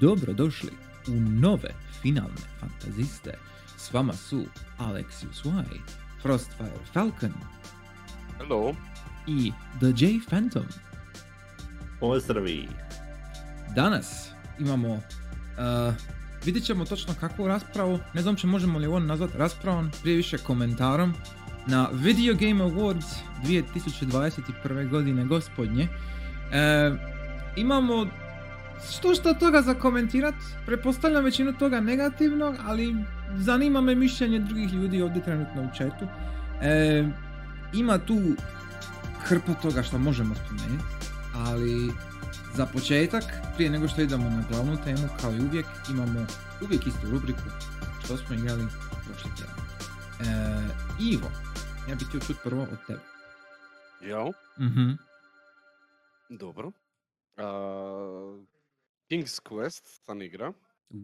Dobrodošli u nove finalne fantaziste. S vama su Alexius Y, Frostfire Falcon Hello. i The J Phantom. Pozdravi! Danas imamo, uh, vidjet ćemo točno kakvu raspravu, ne znam če možemo li ovo nazvati raspravom, prije više komentarom, na Video Game Awards 2021. godine gospodnje. E, imamo što što toga za komentirat, prepostavljam većinu toga negativnog, ali zanima me mišljenje drugih ljudi ovdje trenutno u chatu. E, ima tu hrpa toga što možemo spomenuti, ali za početak, prije nego što idemo na glavnu temu, kao i uvijek, imamo uvijek istu rubriku što smo igrali prošli tjedan. E, Ivo, ja bih htio čuti prvo od tebe. Jo, Mhm. dobro. Uh, King's Quest sam igra Uh,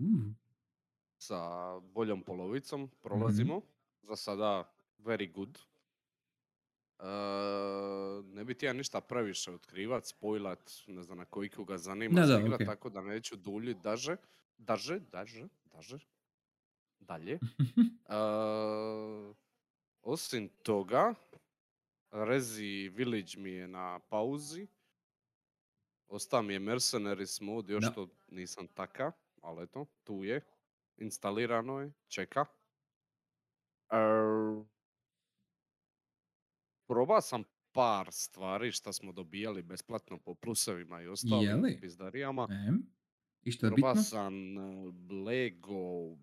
sa boljom polovicom, prolazimo. Za sada very good. Uh, ne bi ti ja ništa previše otkrivat, spojlat, ne znam na koji ga zanima Da, se da, igra, okej. tako da neću duljit daže, daže, daže, daže, dalje. Uh, osim toga, Rezi Village mi je na pauzi. Ostao mi je Mercenaries mod, još Da. to nisam taka, ali eto, tu je. Instalirano je, čeka. Probao sam par stvari što smo dobijali besplatno po plusevima i ostalim Jeli? pizdarijama. I što je Probao bitno? sam uh, Lego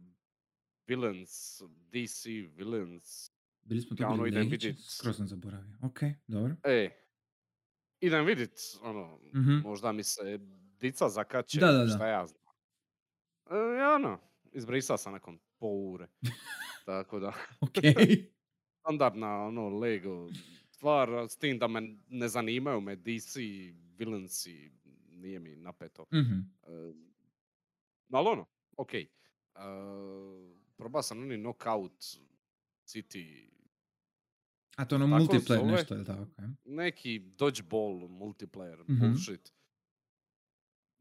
Villains, DC Villains. Bili smo to ono bili idem vidjet. skroz sam zaboravio. Ok, dobro. E, idem vidit, ono, Mhm. možda mi se dica zakače, Da, da, da. šta ja znam. E, ono, izbrisao sam nakon pol ure. Tako da, standardna ono Lego stvar, s tim da me ne zanimaju me DC, Villainsi, nije mi napeto. Mhm. E, ali ono, ok. E, probao sam oni Knockout City, A to ono Tako multiplayer zove. nešto, je tako? em? neki dodgeball multiplayer Mhm. bullshit.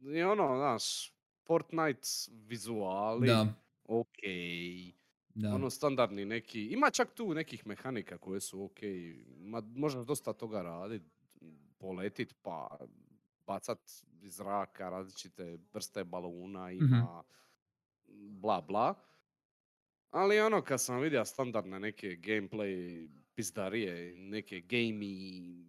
I ono, znaš, Fortnite vizuali, Da, ok. da. Ono standardni neki, ima čak tu nekih mehanika koje su ok. Ma, možeš dosta toga radit, poletit pa bacat iz zraka različite vrste baluna, ima bla bla. Ali ono, kad sam vidio standardne neke gameplay pizdarije, neke gamey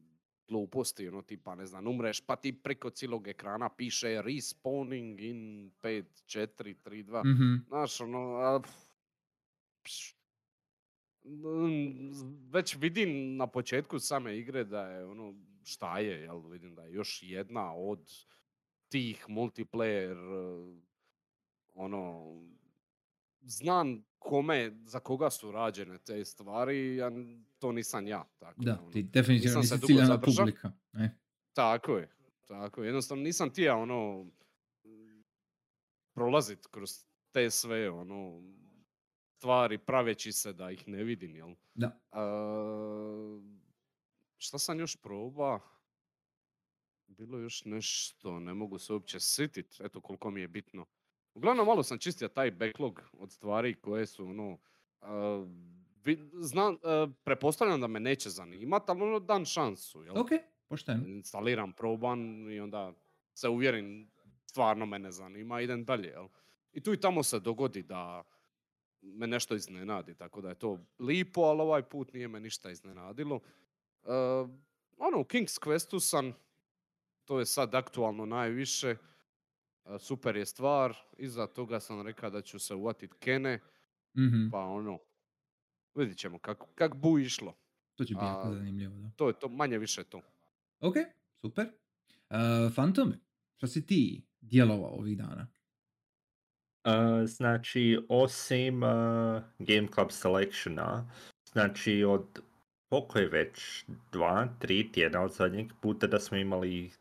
gluposti, ono tipa, ne znam, umreš pa ti preko cijelog ekrana piše respawning in 5, 4, 3, 2. Mhm. Znaš, ono, a, pš. Već vidim na početku same igre da je ono, šta je, jel, vidim da je još jedna od tih multiplayer, ono, znam kome, za koga su rađene te stvari, a to nisam ja. Tako Da, ono, ti definitivno nisam nisi ciljana publika. E. Tako je, tako je. Jednostavno nisam tija ono mm, prolazit kroz te sve ono stvari praveći se da ih ne vidim, jel? Da. A, šta sam još probao? Bilo još nešto, ne mogu se uopće sitit, eto koliko mi je bitno. Uglavnom malo sam čistio taj backlog od stvari koje su ono, vi- znam, a, pretpostavljam da me neće zanimat, ali ono dan šansu, jel? Ok, pošteno. instaliram, probam i onda se uvjerim stvarno me ne zanima, idem dalje. Jel? I tu i tamo se dogodi da me nešto iznenadi, tako da je to lipo, ali ovaj put nije me ništa iznenadilo. Uh, ono, u King's Questu sam, to je sad aktualno najviše, uh, super je stvar, iza toga sam rekao da ću se uvatit Kene, Mhm. pa ono, vidit ćemo kak, kak bu išlo. To će biti jako zanimljivo, da. To je to, manje više to. Ok, super. Uh, Phantom, što si ti djelovao ovih dana? Uh, znači, osim uh, Game Club Selectiona, znači od koliko je već, dva, tri tjedna od zadnjeg puta da smo imali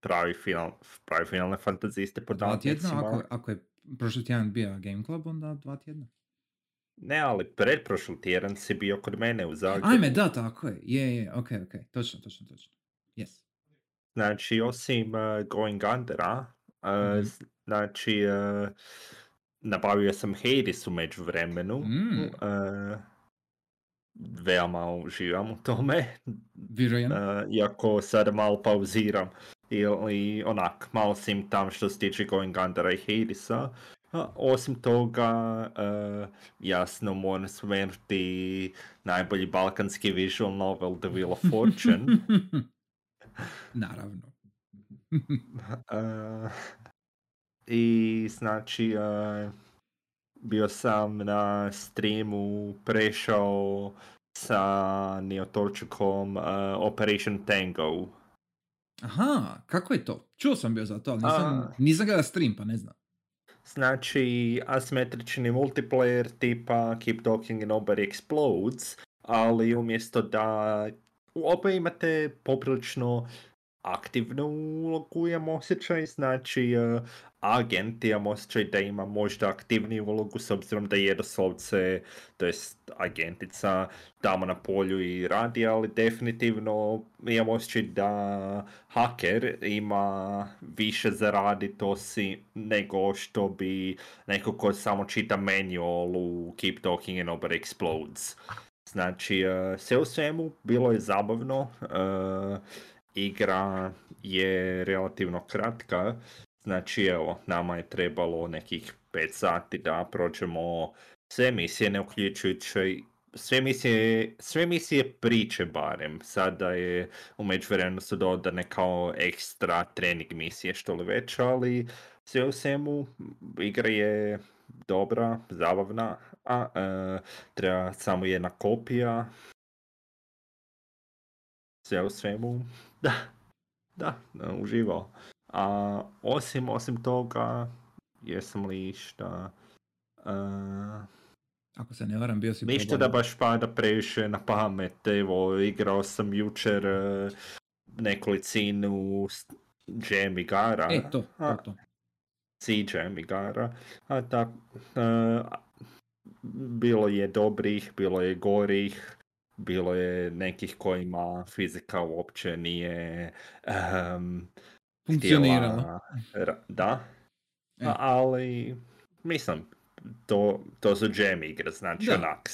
pravi, final, pravi finalne fantaziste po Dva tjedna, ako, ako je prošli tjedan bio Game Club, onda dva tjedna. Ne, ali pretprošli tjedan si bio kod mene u Zagrebu. Ajme, da, tako je. Je, je, ok, ok. Točno, točno, točno. Yes. Znači, osim uh, Going Undera, Uh, Mhm. s- Znači, uh, nabavio sam Hades u međuvremenu. Mm. Uh, veoma uživam u tome. Vjerujem. Uh, iako sad malo pauziram. Ili onak, malo sim tam što se tiče Going Undera i Hadesa. A, osim toga, uh, jasno moram spomenuti najbolji balkanski visual novel The Wheel of Fortune. Naravno. Uh, I znači, uh, bio sam na streamu prešao sa Neotorčukom uh, Operation Tango. Aha, kako je to? Čuo sam bio za to, ali nisam, A. nisam gledao stream, pa ne znam. Znači, asimetrični multiplayer tipa Keep Talking and Nobody Explodes, ali umjesto da opet imate poprilično aktivnu ulogu, imam osjećaj, znači uh, agent imam osjećaj da ima možda aktivniju ulogu s obzirom da je doslovce, to jest agentica tamo na polju i radi, ali definitivno imam osjećaj da haker ima više zaraditi osim nego što bi neko ko samo čita manual u Keep Talking and Nobody Explodes. Znači, uh, sve u svemu bilo je zabavno. uh, igra je relativno kratka. Znači, evo, nama je trebalo nekih 5 sati da prođemo sve misije, ne uključujući sve misije, sve misije priče barem. Sada je u međuvremenu su dodane kao ekstra trening misije što li već, ali sve u svemu igra je dobra, zabavna, a e, treba samo jedna kopija. Sve u svemu, da, da, uživao. A osim, osim toga, jesam li išta... e, Ako se ne varam, bio si Ništa da baš pada previše na pamet, evo, igrao sam jučer e, nekolicinu jam igara, E, to, to, A, to. C jam igara, a tak, e, bilo je dobrih, bilo je gorih, bilo je nekih kojima fizika uopće nije em, Funkcioniralo. htjela ra- da, E. A- ali mislim, to, to su jam igre, znači Da. onak,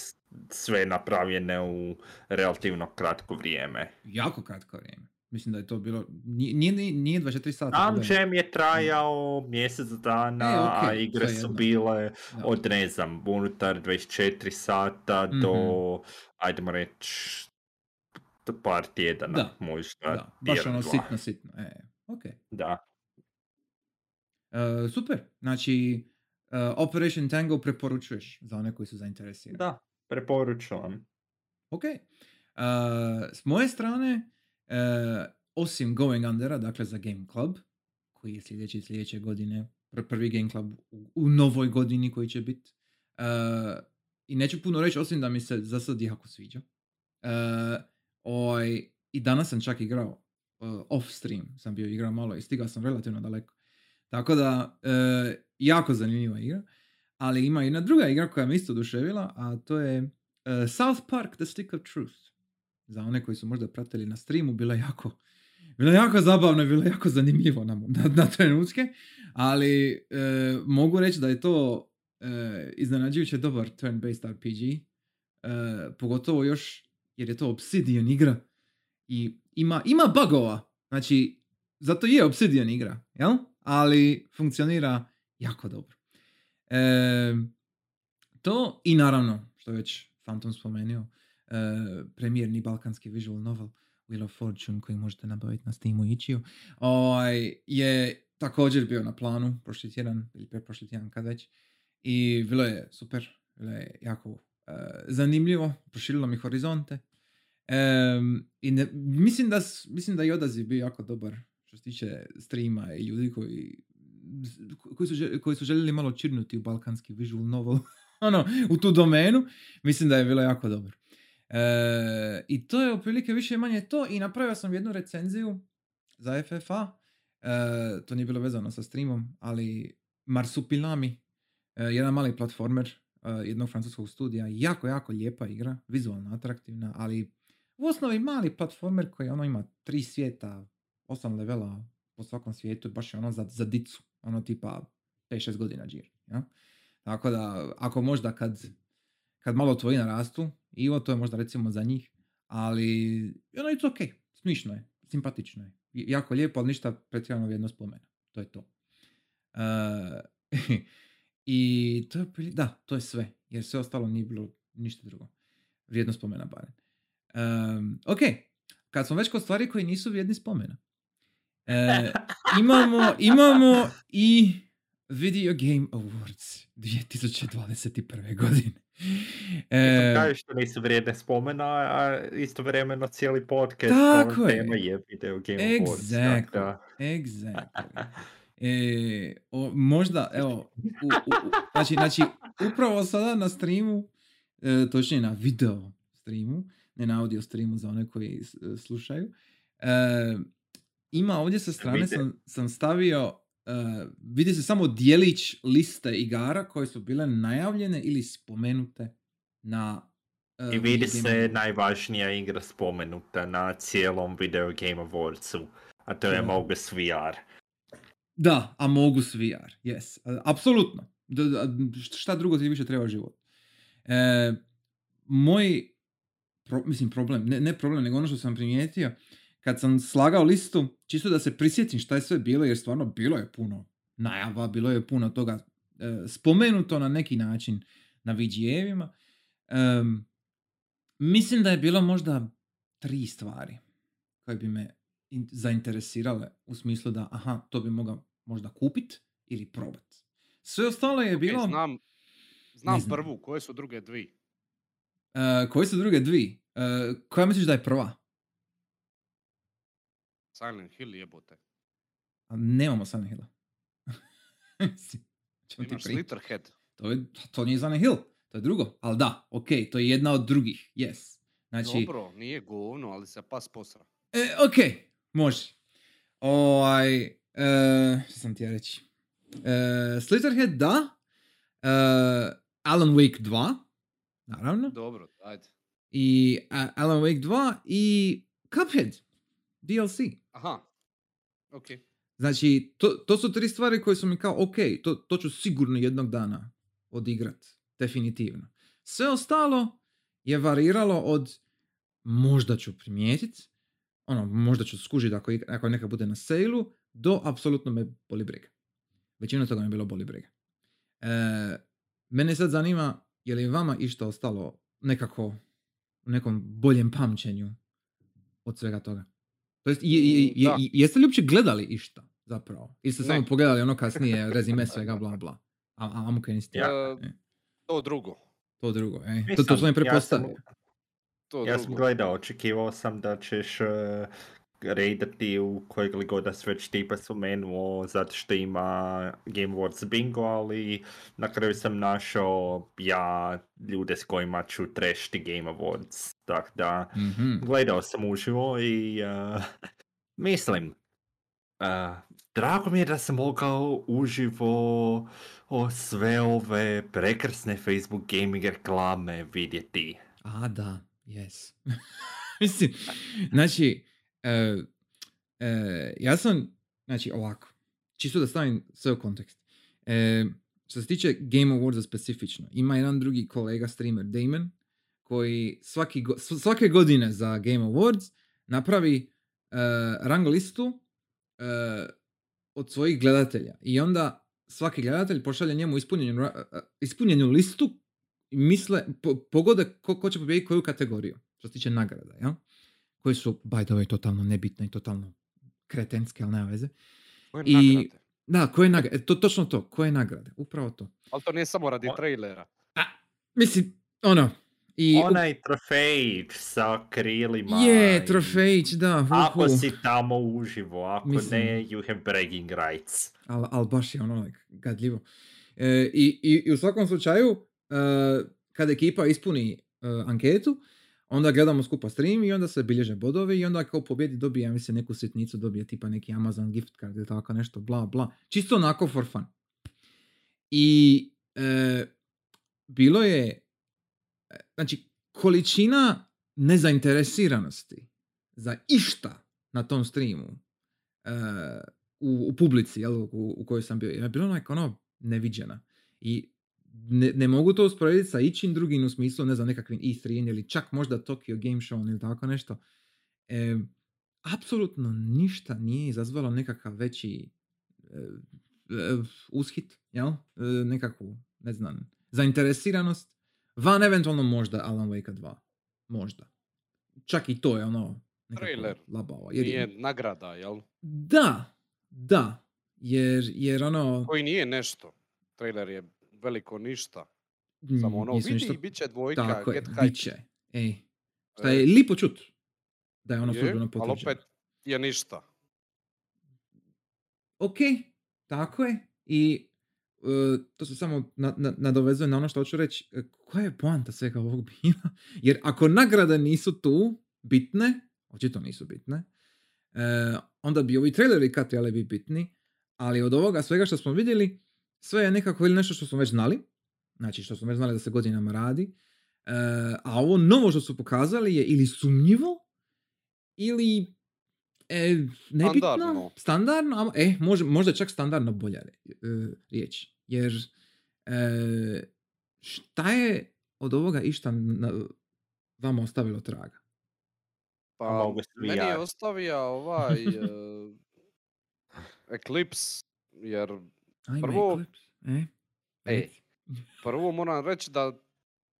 sve napravljene u relativno kratko vrijeme. Jako kratko vrijeme. Mislim da je to bilo, nije, nije, nije 24 sata. Sam pogledaj. jam je trajao mjesec dana, E, okej, a igre su bile Da. od, ne znam, unutar 24 sata do, Mhm. ajdemo reći, do par tjedana, Da, možda Da, baš ono dva. sitno, sitno. E, ok. Da, E, super. Znači, e, Operation Tango preporučuješ za one koji su zainteresirani. da, preporučujem. Ok. E, s moje strane, e, osim Going Undera, dakle za Game Club, koji je sljedeći sljedeće godine, pr- prvi Game Club u, u novoj godini koji će biti. I neću puno reći, osim da mi se za sad jako sviđa. E, oj, I danas sam čak igrao e, off stream, sam bio igrao malo i stigao sam relativno daleko. Tako da, e, jako zanimljiva igra. Ali ima jedna druga igra koja me isto oduševila, a to je e, South Park The Stick of Truth. Za one koji su možda pratili na streamu, bilo je jako, bilo jako zabavno i bilo jako zanimljivo na, na, na trenutke, ali e, mogu reći da je to e, iznenađujuće dobar turn-based RPG, e, pogotovo još jer je to Obsidian igra i ima, ima bugova, znači zato je Obsidian igra, jel? Ali funkcionira jako dobro. E, to i naravno, što već Phantom spomenuo, e, premijerni balkanski visual novel Wheel of Fortune koji možete nabaviti na Steamu i Itch.io, ovaj, je također bio na planu prošli tjedan ili pretprošli tjedan kad već i bilo je super, bilo je jako e, zanimljivo, proširilo mi horizonte Em, i ne, mislim, da, mislim da je odaziv bio jako dobar što se tiče streama i ljudi koji, koji, su, koji su željeli malo čirnuti u balkanski visual novel ono, u tu domenu, mislim da je bilo jako dobro. E, I to je otprilike više i manje to i napravio sam jednu recenziju za FFA, e, to nije bilo vezano sa streamom, ali Marsupilami, e, jedan mali platformer e, jednog francuskog studija, jako, jako lijepa igra, vizualno atraktivna, ali u osnovi mali platformer koji ono ima tri svijeta, osam levela po svakom svijetu, baš je ono za, za dicu, ono tipa 5-6 godina džir. Ja? Tako da, ako možda kad, kad malo tvoji narastu, Ivo, to je možda recimo za njih, ali ono, it's ok, smišno je, simpatično je, jako lijepo, ali ništa pretjerano vrijedno spomena. To je to. Uh, I to je, da, to je sve, jer sve ostalo nije bilo ništa drugo. Vrijedno spomena barem. Um, ok, kad smo već kod stvari koji nisu vrijedni spomena. E, imamo, imamo i Video Game Awards 2021. godine. E, Kaj što nisu vrijedne spomena, a istovremeno cijeli podcast tako je. tema je Video Game Awards. Exactly. exactly. E, o, možda, evo, u, u, znači, znači, upravo sada na streamu, e, točnije na video streamu, ne na audio streamu za one koji slušaju, e, ima ovdje sa strane sam, sam stavio uh, vidi se samo dijelić liste igara koje su bile najavljene ili spomenute na uh, I vidi se najvažnija igra spomenuta na cijelom Video Game Awardsu, a to je Amogus VR. Da, Amogus VR, yes, apsolutno. Šta drugo ti više treba život? E, moj, pro, mislim problem, ne, ne problem, nego ono što sam primijetio, kad sam slagao listu, čisto da se prisjetim šta je sve bilo, jer stvarno bilo je puno najava, bilo je puno toga e, spomenuto na neki način na VGA-evima. mislim da je bilo možda tri stvari koje bi me zainteresirale u smislu da aha, to bi mogao možda kupit ili probat. Sve ostalo je bilo... Okay, znam, znam, prvu, koje su druge dvi? Uh, koje su druge dvi? Uh, koja misliš da je prva? Silent Hill jebote. A nemamo Silent Hilla. Imaš Slitterhead. To, je, to nije Silent Hill. To je drugo. Ali da, ok, to je jedna od drugih. Yes. Znači... Dobro, nije govno, ali se pas posra. E, ok, može. Ovaj, uh, što sam ti ja reći? Uh, Slitterhead, da. Uh, Alan Wake 2, naravno. Dobro, ajde. I uh, Alan Wake 2 i Cuphead, DLC. Aha, ok. Znači, to, to su tri stvari koje su mi kao, ok, to, to ću sigurno jednog dana odigrat, definitivno. Sve ostalo je variralo od možda ću primijetit, ono, možda ću skužiti ako, ako neka bude na sailu, do apsolutno me boli briga. Većina toga me bilo boli briga. E, mene sad zanima, je li vama išta ostalo nekako u nekom boljem pamćenju od svega toga? To jest, je, je, je, jeste li uopće gledali išta zapravo? Ili ste samo pogledali ono kasnije rezime svega bla bla? A, a, a niste. Ja, e. to drugo. To drugo, ej. To, to sam. Ja, ja sam gledao, očekivao sam da ćeš uh, raidati u kojeg li god da već tipa spomenuo zato što ima Game Awards bingo, ali na kraju sam našao ja ljude s kojima ću trešti Game Awards. Tako da mm-hmm. gledao sam uživo i uh, mislim uh, drago mi je da sam mogao uživo o sve ove prekrsne Facebook gaming reklame vidjeti. A da, yes. mislim, znači, E, e, ja sam, znači ovako, čisto da stavim sve u kontekst. E, što se tiče Game Awards specifično, ima jedan drugi kolega streamer, Damon, koji svaki go, svake godine za Game Awards napravi uh, rang listu uh, od svojih gledatelja. I onda svaki gledatelj pošalje njemu ispunjenu, uh, ispunjenu listu i misle, po, pogode ko, ko će pobijediti koju kategoriju, što se tiče nagrada. Ja? Koje su, by the way, totalno nebitne i totalno kretenske, ali nema veze. Koje I, nagrade? Da, koje nagrade, to, točno to, koje nagrade, upravo to. Ali to nije samo radi o... trailera. A, mislim, ono, i... Onaj trofejić sa krilima. Je, trofejić, da. Uhu. Ako si tamo uživo, ako mislim, ne, you have bragging rights. Ali al baš je ono, like, gadljivo. E, i, i, i, u svakom slučaju, uh, kad ekipa ispuni uh, anketu, onda gledamo skupa stream i onda se bilježe bodovi i onda kao pobjedi dobije, ja mislim, neku sitnicu, dobije tipa neki Amazon gift card ili tako nešto, bla, bla. Čisto onako for fun. I e, bilo je, e, znači, količina nezainteresiranosti za išta na tom streamu e, u, u publici, jel, u, u kojoj sam bio. Je bila onak ono neviđena. I ne, ne mogu to usporediti sa ičim drugim u smislu, ne znam, nekakvim E3 ili čak možda Tokyo Game Show ili tako nešto. E, apsolutno ništa nije izazvalo nekakav veći e, e, ushit, jel? E, nekakvu, ne znam, zainteresiranost. Van eventualno možda Alan Wake 2. Možda. Čak i to je ono Trailer. Jer nije nagrada, jel? Da, da. Jer, jer ono... Koji nije nešto. Trailer je veliko ništa. Samo mm, ono, vidi, ništa- bit će dvojka, Tako je, get hype. bit će. Ej. Šta E, je lipo čut. Da je ono je, službeno ali potvrđeno. opet je ništa. Ok, tako je. I e, to se samo na, na, nadovezuje na ono što hoću reći. E, koja je poanta svega ovog bila? Jer ako nagrade nisu tu bitne, očito nisu bitne, e, onda bi ovi traileri kad trebali biti bitni, ali od ovoga svega što smo vidjeli, sve je nekako ili nešto što smo već znali, znači što smo već znali da se godinama radi, e, a ovo novo što su pokazali je ili sumnjivo, ili e, nebitno, Standardno. standardno, a, e, može, možda čak standardno bolja re- e, riječ. Jer e, šta je od ovoga išta na, vama ostavilo traga? Pa, meni je ostavio ovaj uh, Eclipse, jer Ajme, Prvo- e? Reci. prvo moram reći da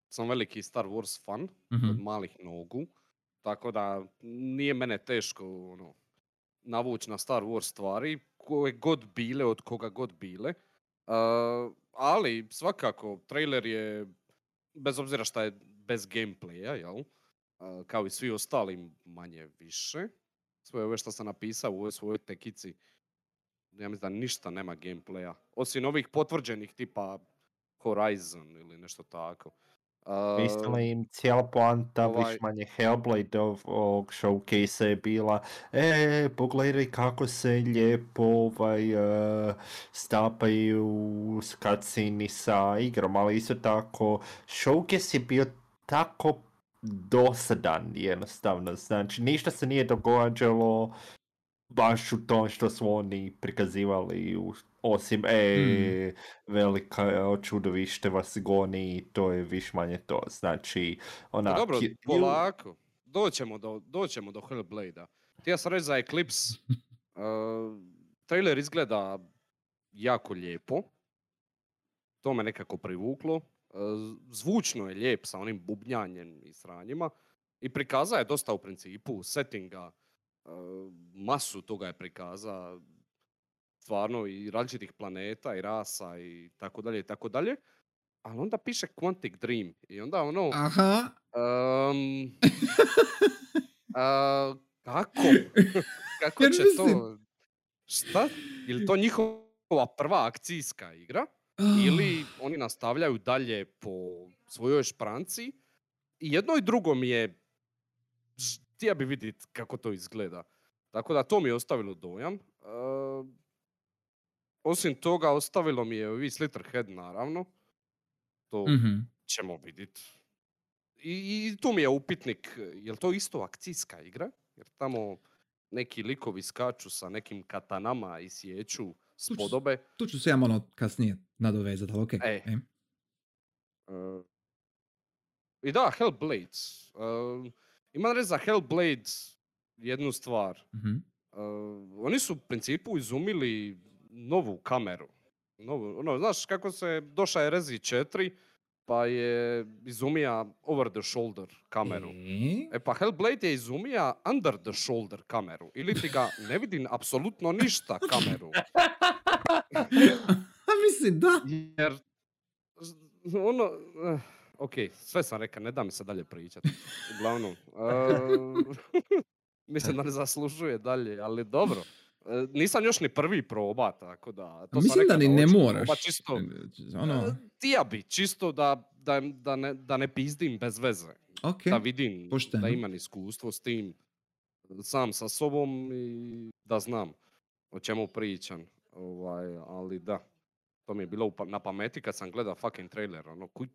sam veliki Star Wars fan Mhm. od malih nogu, tako da nije mene teško ono, navući na Star Wars stvari, koje god bile, od koga god bile. Uh, ali svakako, trailer je, bez obzira šta je bez gameplaya, jel? Uh, kao i svi ostali manje više. Sve ove što sam napisao u ovoj svojoj tekici, ja mislim da ništa nema gameplaya. Osim ovih potvrđenih tipa Horizon ili nešto tako. Uh, Mislim, cijela poanta ovaj- više manje Hellblade ovog showcase je bila e, pogledaj kako se lijepo ovaj, e, stapaju s cutscene sa igrom, ali isto tako showcase je bio tako dosadan jednostavno, znači ništa se nije događalo baš u tom što su oni prikazivali u, osim e, velika e, čudovište vas goni i to je više manje to. Znači, Pa ona... dobro, ki- polako. Doćemo do, doćemo do Hellblade-a. Htio sam reći za Eclipse. uh, trailer izgleda jako lijepo. To me nekako privuklo. Uh, zvučno je lijep sa onim bubnjanjem i sranjima. I prikaza je dosta u principu settinga. Uh, masu toga je prikaza. Stvarno i različitih planeta i rasa i tako dalje i tako dalje. Ali onda piše Quantic Dream i onda ono... Aha. Um, a, kako? kako će to? Šta? Je to njihova prva akcijska igra? Ili oni nastavljaju dalje po svojoj špranci? I jedno i drugo mi je... Htio bi vidjeti kako to izgleda. Tako da to mi je ostavilo dojam. E, osim toga, ostavilo mi je ovi Slitterhead, naravno. To Mhm. ćemo vidjeti. I, I tu mi je upitnik, je li to isto akcijska igra? Jer tamo neki likovi skaču sa nekim katanama i sjeću Tu ću- spodobe. Tu ću se ja malo kasnije nadovezati, ali okej. E. e. Uh, I da, Hellblade. Uh, imam reći za Hellblade jednu stvar. Mhm. Uh, oni su u principu izumili novu kameru. Novu, ono, znaš kako se došla je Rezi 4 pa je izumija over the shoulder kameru. E? E pa Hellblade je izumija under the shoulder kameru. Ili ti ga ne vidim apsolutno ništa kameru. Mislim, da. Jer ono, eh, ok, sve sam rekao, ne da mi se dalje pričati. Uglavnom, eh, mislim da ne zaslužuje dalje, ali dobro. Eh, nisam još ni prvi proba, tako da... To sam mislim da rekao ni ne moraš. probat Čisto, Ono, eh, tija bi, čisto da, da, da, ne, da ne pizdim bez veze. ok. Da vidim, pošteno. da imam iskustvo s tim, sam sa sobom i da znam o čemu pričam. Ovaj, ali da, to mi je bilo pa- na pameti kad sam gledao fucking trailer. Ono, kuj,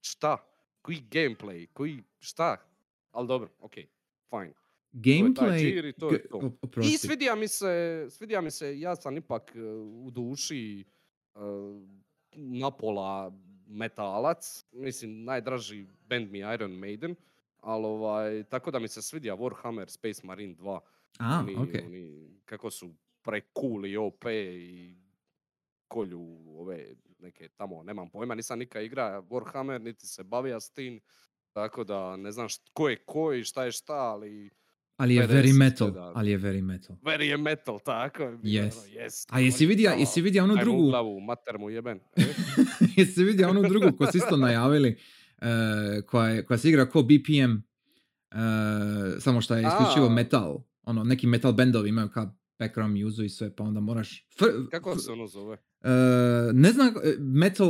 šta? Koji gameplay? Koji, šta? Ali dobro, ok, fine. gameplay... to je to. o- I svidija mi se, svidija mi se, ja sam ipak e, u duši e, napola metalac, mislim najdraži band mi je Iron Maiden, ali ovaj, tako da mi se svidija Warhammer Space Marine 2. A, oni, ok. oni kako su i OP i kolju ove neke tamo, nemam pojma, nisam nikad igra Warhammer, niti se bavija s tim, tako da ne znam št- ko je ko i šta je šta, ali Ali je very metal, izgleda. ali je very metal. very je metal, tako je. Yes. ono, yes, A jesi vidio, jesi vidio onu ajmo u drugu, glavu, mater mu jeben. E? jesi vidio onu drugu ko su isto najavili, eh, koja, je, koja se igra ko BPM, eh, samo što je isključivo A. metal. Ono, neki metal bendovi imaju kao background muzu i sve, pa onda moraš... fr- Kako se ono zove? E, ne znam, e, Metal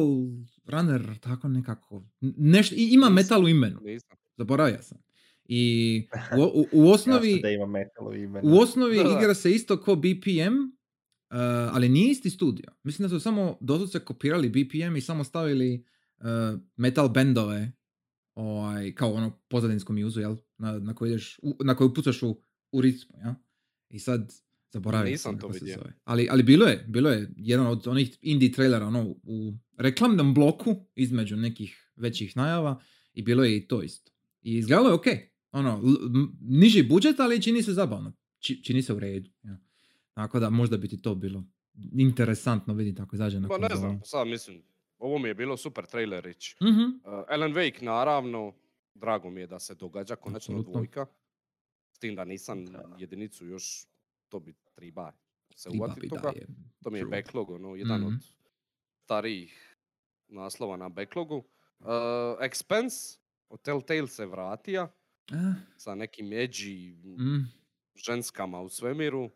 Runner, tako nekako. Nešto, i- ima Nisam. metal u imenu, Nisam. zaboravio sam. I u, u, u osnovi, da ima metal u imenu. u osnovi Da, da. igra se isto ko BPM, e, ali nije isti studio. Mislim da su samo doslovce kopirali BPM i samo stavili e, metal bendove ovaj, kao ono pozadinskom juzu, jel? Na, na koju ideš, u, na koju pucaš u, u ritmu, jel? I sad zaboravio Nisam sam to vidio. zove. Ali, ali bilo je, bilo je jedan od onih indie trailera ono, u reklamnom bloku između nekih većih najava i bilo je i to isto. I izgledalo je ok. Ono, l- m- niži budžet, ali čini se zabavno. Či- čini se u redu. Ja. Tako da možda bi ti to bilo interesantno vidjeti ako izađe na Ma ne znam, sad mislim, ovo mi je bilo super trailerić. Mhm. Uh, Alan Wake naravno, drago mi je da se događa konačno dvojka. S tim da nisam Da. jedinicu još, to bi triba se uvati toga. da je To mi je true. backlog, ono, jedan Mhm. od starijih naslova na backlogu. Uh, Expense od Telltale se vratija Ah, sa nekim edgy mm. ženskama u svemiru.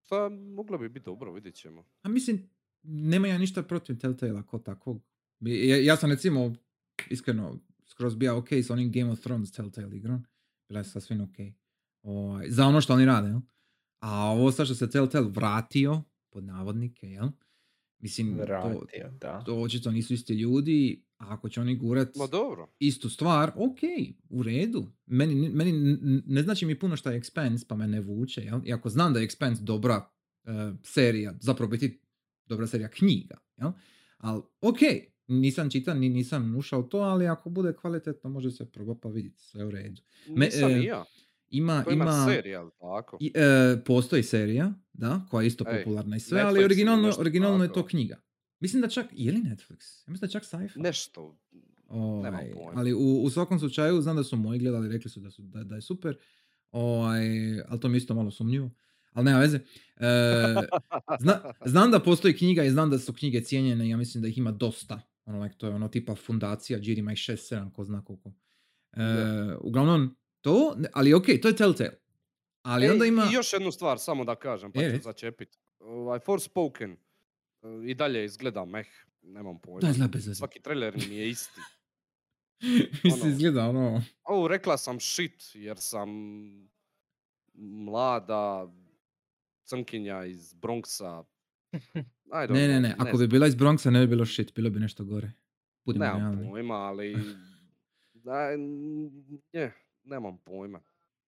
Šta moglo bi biti dobro, vidjet ćemo. A mislim, nema ja ništa protiv Telltale ko takvog. Ja, ja sam recimo, iskreno, skroz bio ok s onim Game of Thrones Telltale igrom. Bila je sasvim ok. Ovaj, za ono što oni rade, jel? A ovo sad što se Telltale vratio, pod navodnike, jel? Mislim, to, Vratio, da. to očito nisu isti ljudi, a ako će oni gurat Ma dobro. istu stvar, ok, u redu. Meni, meni ne znači mi puno šta je Expanse, pa me ne vuče, jel? Iako znam da je Expanse dobra e, serija, zapravo biti dobra serija knjiga, jel? Ali, ok, nisam čitan, ni nisam ušao to, ali ako bude kvalitetno, može se probati pa vidjeti, sve u redu. Me- Nisam e, ni ja. Ima, To ima, ima, serijal, tako. i, e, postoji serija, da, koja je isto Ej, popularna i sve, Netflix ali originalno, originalno je to knjiga. Mislim da čak, je li Netflix? Ja mislim da čak sci-fi. Nešto. Ovaj, ali u, u svakom slučaju znam da su moji gledali, rekli su da, su, da, da je super, ovaj, ali to mi isto malo sumnjivo. Ali nema veze. E, zna- znam da postoji knjiga i znam da su knjige cijenjene, ja mislim da ih ima dosta. Ono, like, to je ono tipa fundacija, Giri ima ih 6-7, ko zna koliko. E, uglavnom, to, ali ok, to je Telltale. Ali Ej, onda ima... I još jednu stvar, samo da kažem, pa E, ću reci. začepit. Ovaj, Forspoken e, i dalje izgleda meh, nemam pojma. Da, izgleda bez veze. Svaki trailer mi je isti. Ono- izgleda ono... Ovo rekla sam shit jer sam mlada crnkinja iz Bronxa. Don't Ne, ne, ne, ako bi znam. bila iz Bronxa ne bi bilo shit, bilo bi nešto gore. Budimo Nemam realni. pojma, ali... Da, n- je, nemam pojma.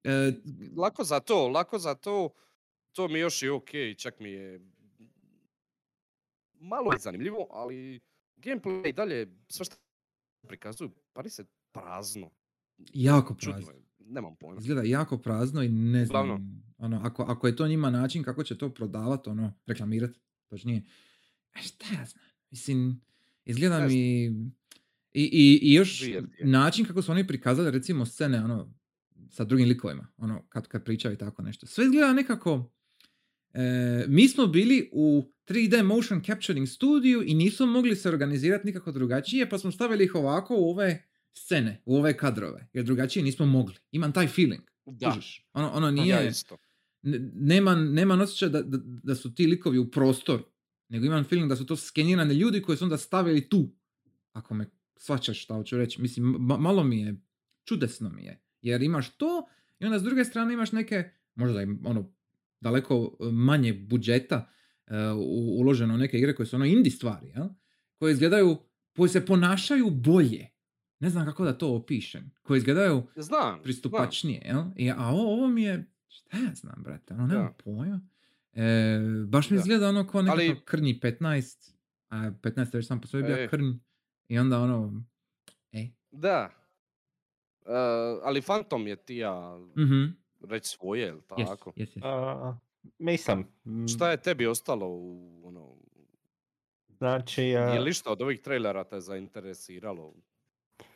E, Lako za to, lako za to. To mi još je ok, čak mi je malo je zanimljivo, ali gameplay i dalje, sve što prikazuju, pari se prazno. jako Čudno prazno. je, nemam pojma. Izgleda jako prazno i ne znam, Uglavnom. ono, ako, ako je to njima način kako će to prodavati, ono, reklamirati, točnije, e, šta ja znam, mislim, izgleda Ne mi, i, i, i još način kako su oni prikazali, recimo, scene, ono, sa drugim likovima, ono, kad, kad pričaju i tako nešto, sve izgleda nekako, e, mi smo bili u 3D motion capturing studiju i nismo mogli se organizirati nikako drugačije, pa smo stavili ih ovako u ove scene, u ove kadrove, jer drugačije nismo mogli. Imam taj feeling. Da, kužiš? Ono, ono ja nije, isto. n- nema, nema osjećaj da, da, da su ti likovi u prostoru, nego imam feeling da su to skenirani ljudi koji su onda stavili tu. Ako me svačaš šta hoću reći. Mislim, ma- malo mi je, čudesno mi je. Jer imaš to i onda s druge strane imaš neke, možda im ono, daleko e, manje budžeta e, u- uloženo u neke igre koje su ono indie stvari, jel? koje izgledaju, koje se ponašaju bolje ne znam kako da to opišem, koji izgledaju Znam, pristupačnije, jel? I, a ovo, ovo mi je, šta ja znam, brate, ono, nemam pojma. E, baš mi Da. izgleda ono kao nekako Ali- krnji 15, a 15 je već sam po sebi bio E. krnj. I onda ono, e, Da. E, ali Phantom je ti ja mhm, reći svoje, jel tako? A, mislim, mm, Šta je tebi ostalo u ono, znači, je a, li išta od ovih trailera te zainteresiralo?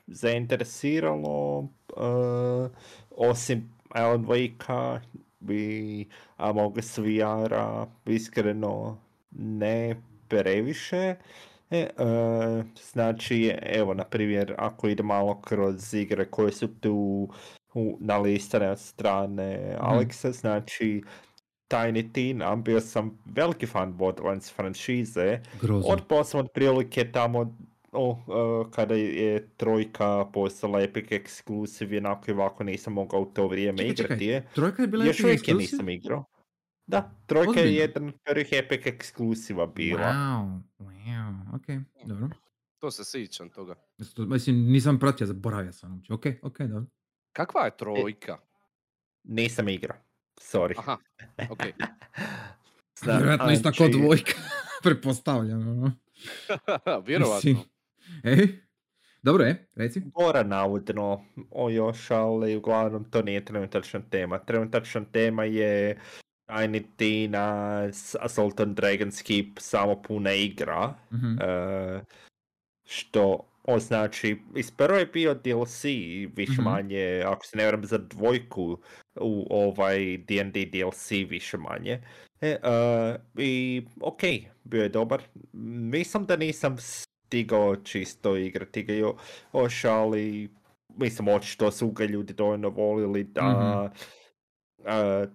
zainteresiralo, uh, osim Alan Wake-a i Among Us VR-a, iskreno ne previše. E, uh, znači, evo, na primjer, ako ide malo kroz igre koje su tu u, na listane od strane Alexa, znači Tiny Tina, bio sam veliki fan Borderlands franšize, Grozno. od posebno prilike tamo o, uh, kada je trojka postala Epic Exclusive, jednako i ovako nisam mogao u to vrijeme Čekaj, igrati čekaj. Trojka je bila Još Epic uvijek je nisam igrao. Da, trojka Ozbiljno? je jedan od prvih Epic Exclusiva bila. Wow, wow, ok, dobro. To se sjećam toga. Mislim, nisam pratio, zaboravio sam uopće. Ok, ok, dobro. Kakva je trojka? Nisam igrao, sorry. Aha, ok. Zna- Vjerojatno isto kao znači, dvojka, pretpostavljam. ono. Vjerovatno. Ej, dobro je, reci. Gora navodno o još, ali uglavnom to nije trenutačna tema. Trenutačna tema je Tiny Tina, s- Assault on Dragon's Keep, samo puna igra. Mhm. e, što označi, iz prvo je bio DLC, više Mhm. manje, ako se ne varam za dvojku u ovaj D&D DLC više manje. E, e, I ok, bio je dobar. Mislim da nisam stigao čisto igrati ga jo- još, ali mislim očito su ga ljudi dovoljno volili da e,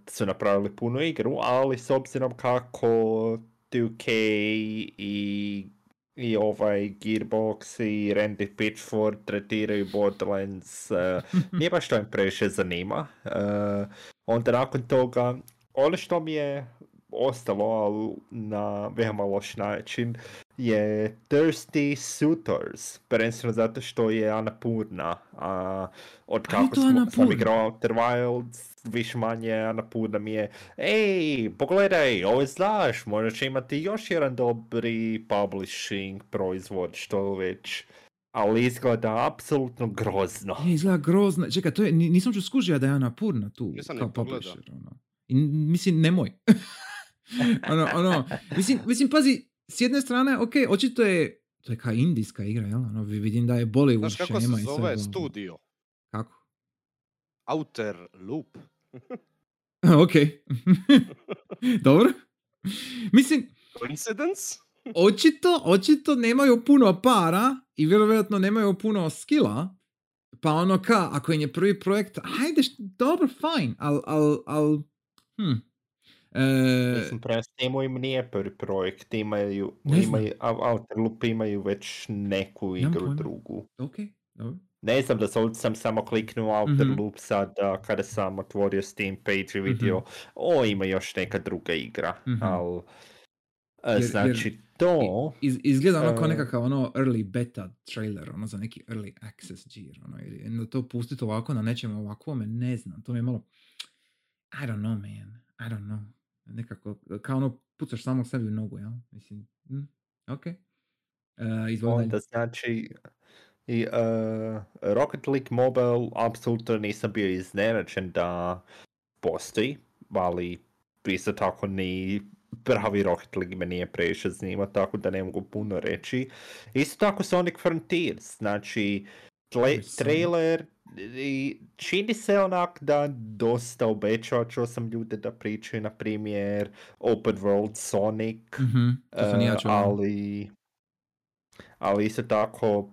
su napravili punu igru, ali s obzirom kako 2K i i ovaj Gearbox i Randy Pitchford tretiraju Borderlands, e, nije baš to im previše zanima. E, onda nakon toga, ono što mi je ostalo, ali na veoma loš način, je Thirsty Suitors, prvenstveno zato što je Anapurna, a od kako smo, sam igrao Outer Wilds, više manje Anapurna mi je ej, pogledaj, ovo znaš, možda će imati još jedan dobri publishing proizvod, što već, ali izgleda apsolutno grozno. Je, izgleda grozno. Čekaj, to je, ni- nisam ću skužio da je Ana Purna tu Nisam ni kao publisher. Ono. I, mislim, nemoj. ono, ono, mislim, mislim, pazi, s jedne strane, ok, očito je, to je kao indijska igra, jel? Ono, vi- vidim da je Bollywood Znaš kako se zove ono. studio? Kako? Outer Loop. ok. Dobro. Mislim, Coincidence? očito, očito nemaju puno para i vjerojatno nemaju puno skilla, pa ono ka, ako im je prvi projekt, hajde, dobro, fajn, al, al, al, hm. E, Mislim, prema Steamu im nije prvi projekt, imaju, imaju, Outer Loop imaju već neku igru drugu. ok, dobro. Ne znam da sam, sam samo kliknuo Outer Mhm. Loop sada kada sam otvorio Steam page i vidio, o ima još neka druga igra, Mhm. ali Jer- jer- znači to, Iz, izgleda ono kao E. nekakav ono early beta trailer, ono za neki early access gear, ono, ili to pustiti ovako na nečem ovakvome, ne znam, to mi je malo, I don't know, man, I don't know, nekako, kao ono, pucaš samog sebi u nogu, jel? Mislim, hm, ok. Uh, onda znači i uh, Rocket League Mobile apsolutno nisam bio iznenađen da postoji, ali isto tako ni pravi Rocket League me nije previše zanima, tako da ne mogu puno reći. Isto tako Sonic Frontiers, znači tle- trailer i čini se onak da dosta obećava, čuo sam ljude da pričaju, na primjer, Open World Sonic, Mhm, to sam i ja E, čuo. ali, ali isto tako,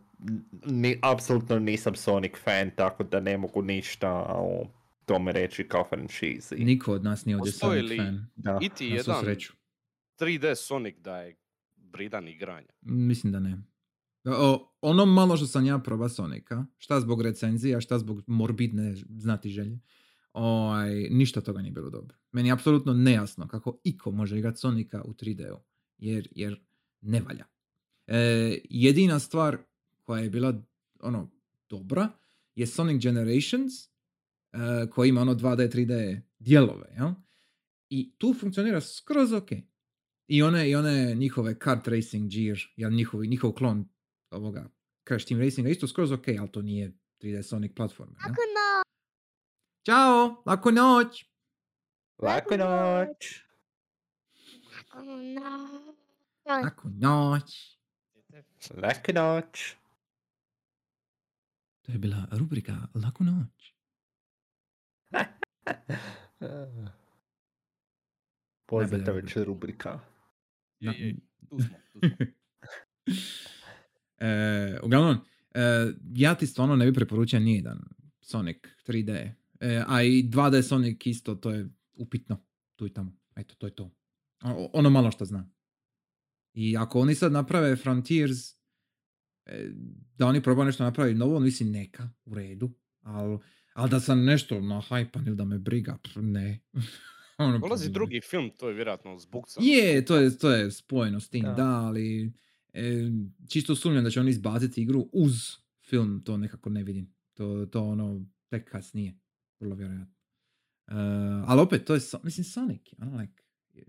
ni, apsolutno nisam Sonic fan, tako da ne mogu ništa o tome reći kao franšizi. Niko od nas nije ovdje Postoji Sonic li fan, Da. Iti na svu jedan sreću. 3D Sonic da je bridan igranja. Mislim da ne. O, ono malo što sam ja proba Sonika, šta zbog recenzija, šta zbog morbidne znati želje, ovaj, ništa toga nije bilo dobro. Meni je apsolutno nejasno kako iko može igrati Sonika u 3D-u, jer, jer ne valja. E, jedina stvar koja je bila ono, dobra je Sonic Generations uh, koji ima ono 2D, 3D dijelove, jel? I tu funkcionira skroz ok. I one, i one njihove kart racing gear, jel njihov, njihov klon ovoga Crash Team Racinga isto skroz ok, ali to nije 3D Sonic platforma. Laku noć. Ćao, laku noć! Laku noć! Laku noć. Laku noć! Laku noć! To je bila rubrika Laku noć. Poznata već rubrika. Je, je, tu smo, tu smo. E, uglavnom, e, ja ti stvarno ne bi preporučio nijedan Sonic 3D. E, a i 2D Sonic isto, to je upitno. Tu i tamo. Eto, to je to. O- ono malo što znam. I ako oni sad naprave Frontiers, da oni probaju nešto napraviti novo, mislim neka, u redu. Ali al da sam nešto na hajpan ili da me briga, pff, ne. Ono, Dolazi pa- drugi film, to je vjerojatno zbukca. je, to je, to je spojeno s tim, da, Da. ali e, čisto sumnjam da će oni izbaciti igru uz film, to nekako ne vidim. To, to ono, tek kasnije, vrlo vjerojatno. E, ali opet, to je, mislim, Sonic, ono, like, e,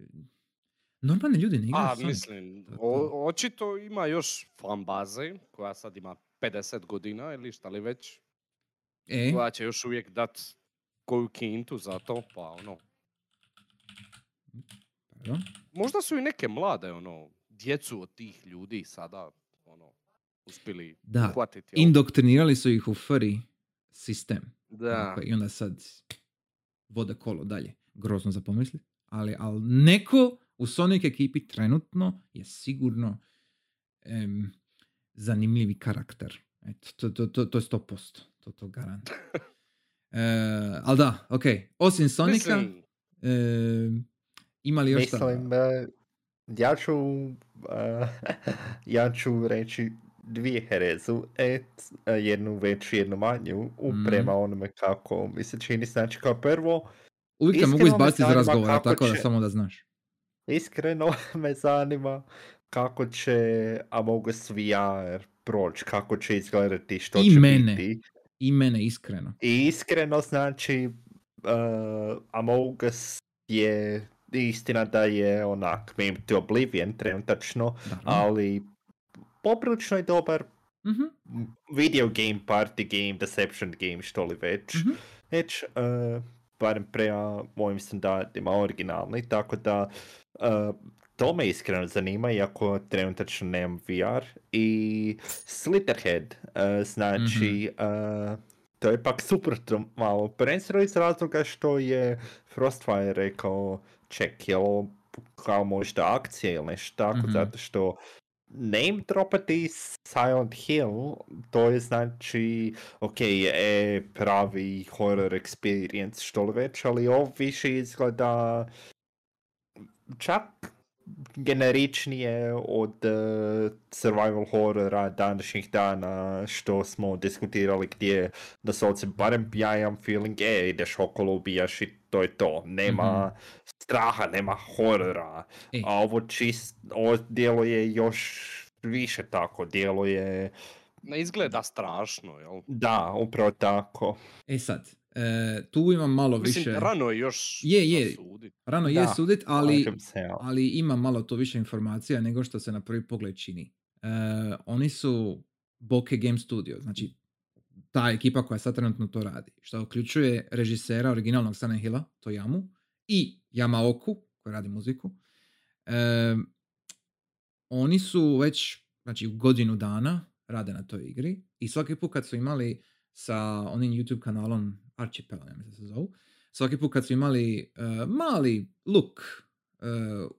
normalni ljudi ne igraju A, Sonic. mislim, o- to. očito ima još fan baze, koja sad ima 50 godina ili šta li već, E, koja će još uvijek dat koju kintu za to, pa ono, pardon. možda su i neke mlade, ono, djecu od tih ljudi sada, ono, uspjeli Da, uhvatiti. jel? Indoktrinirali su ih u furry sistem. Da, I onda sad vode kolo dalje. Grozno za pomislit. Ali, ali neko u Sonic ekipi trenutno je sigurno em, zanimljivi karakter. Eto, to, to, to, to je 100%. To, to garant. E, ali da, ok. Osim Sonika, mislim, em, ima li još? Mislim, eh, ja ću, eh, ja ću reći dvije herezu, et, jednu veću, jednu manju, u Mhm. prema onome kako mi se čini. Znači, kao prvo, Uvijek te mogu izbaciti iz razgovora, tako da samo da znaš. Iskreno me zanima kako će Among Us VR proći, kako će izgledati, što I će mene. biti. I mene iskreno. I iskreno znači uh, Among Us je istina da je onak meme to Oblivion trenutačno, Da. ali poprilično je dobar Mhm, video game, party game, deception game, što li već. mhm. Već, uh, barem prema mojim standardima originalni, tako da uh, to me iskreno zanima, iako trenutačno nemam VR. I Slitterhead, uh, znači, uh, to je pak suprotno malo, prvenstveno iz razloga što je Frostfire rekao, ček, je ovo kao možda akcija ili nešto tako, Mhm. zato što name dropati Silent Hill, to je znači, ok, je pravi horror experience, što li već, ali ovo više izgleda čak generičnije od eh, survival horrora današnjih dana što smo diskutirali gdje doslovce barem ja imam feeling e ideš okolo ubijaš i to je to nema straha nema horora E. a ovo čist ovo djeluje još više tako djeluje ne izgleda strašno, jel? da upravo tako E sad, e, tu imam malo Mislim, više... rano je još Je, je. sudit. Rano je Da, sudit, ali, ali ima malo to više informacija nego što se na prvi pogled čini. E, oni su Bokeh Game Studio, znači ta ekipa koja sad trenutno to radi, što uključuje režisera originalnog Silent Hilla, Toyamu, i Yamaoku, koji radi muziku. E, oni su već, znači u godinu dana rade na toj igri i svaki put kad su imali sa onim YouTube kanalom Archipel, ja mislim se zovu, svaki put kad su imali e, mali look e,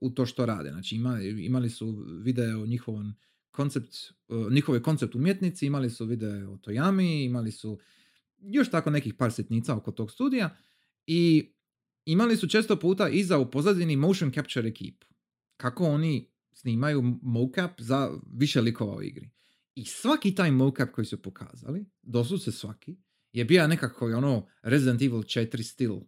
u to što rade, znači imali, imali su video o njihovom koncept, e, njihove koncept umjetnici, imali su video o Toyami, imali su još tako nekih par sitnica oko tog studija i imali su često puta iza u pozadini motion capture ekipu. Kako oni snimaju mocap za više likova u igri. I svaki taj mocap koji su pokazali, doslovce svaki, je bio nekako ono Resident Evil 4 stil,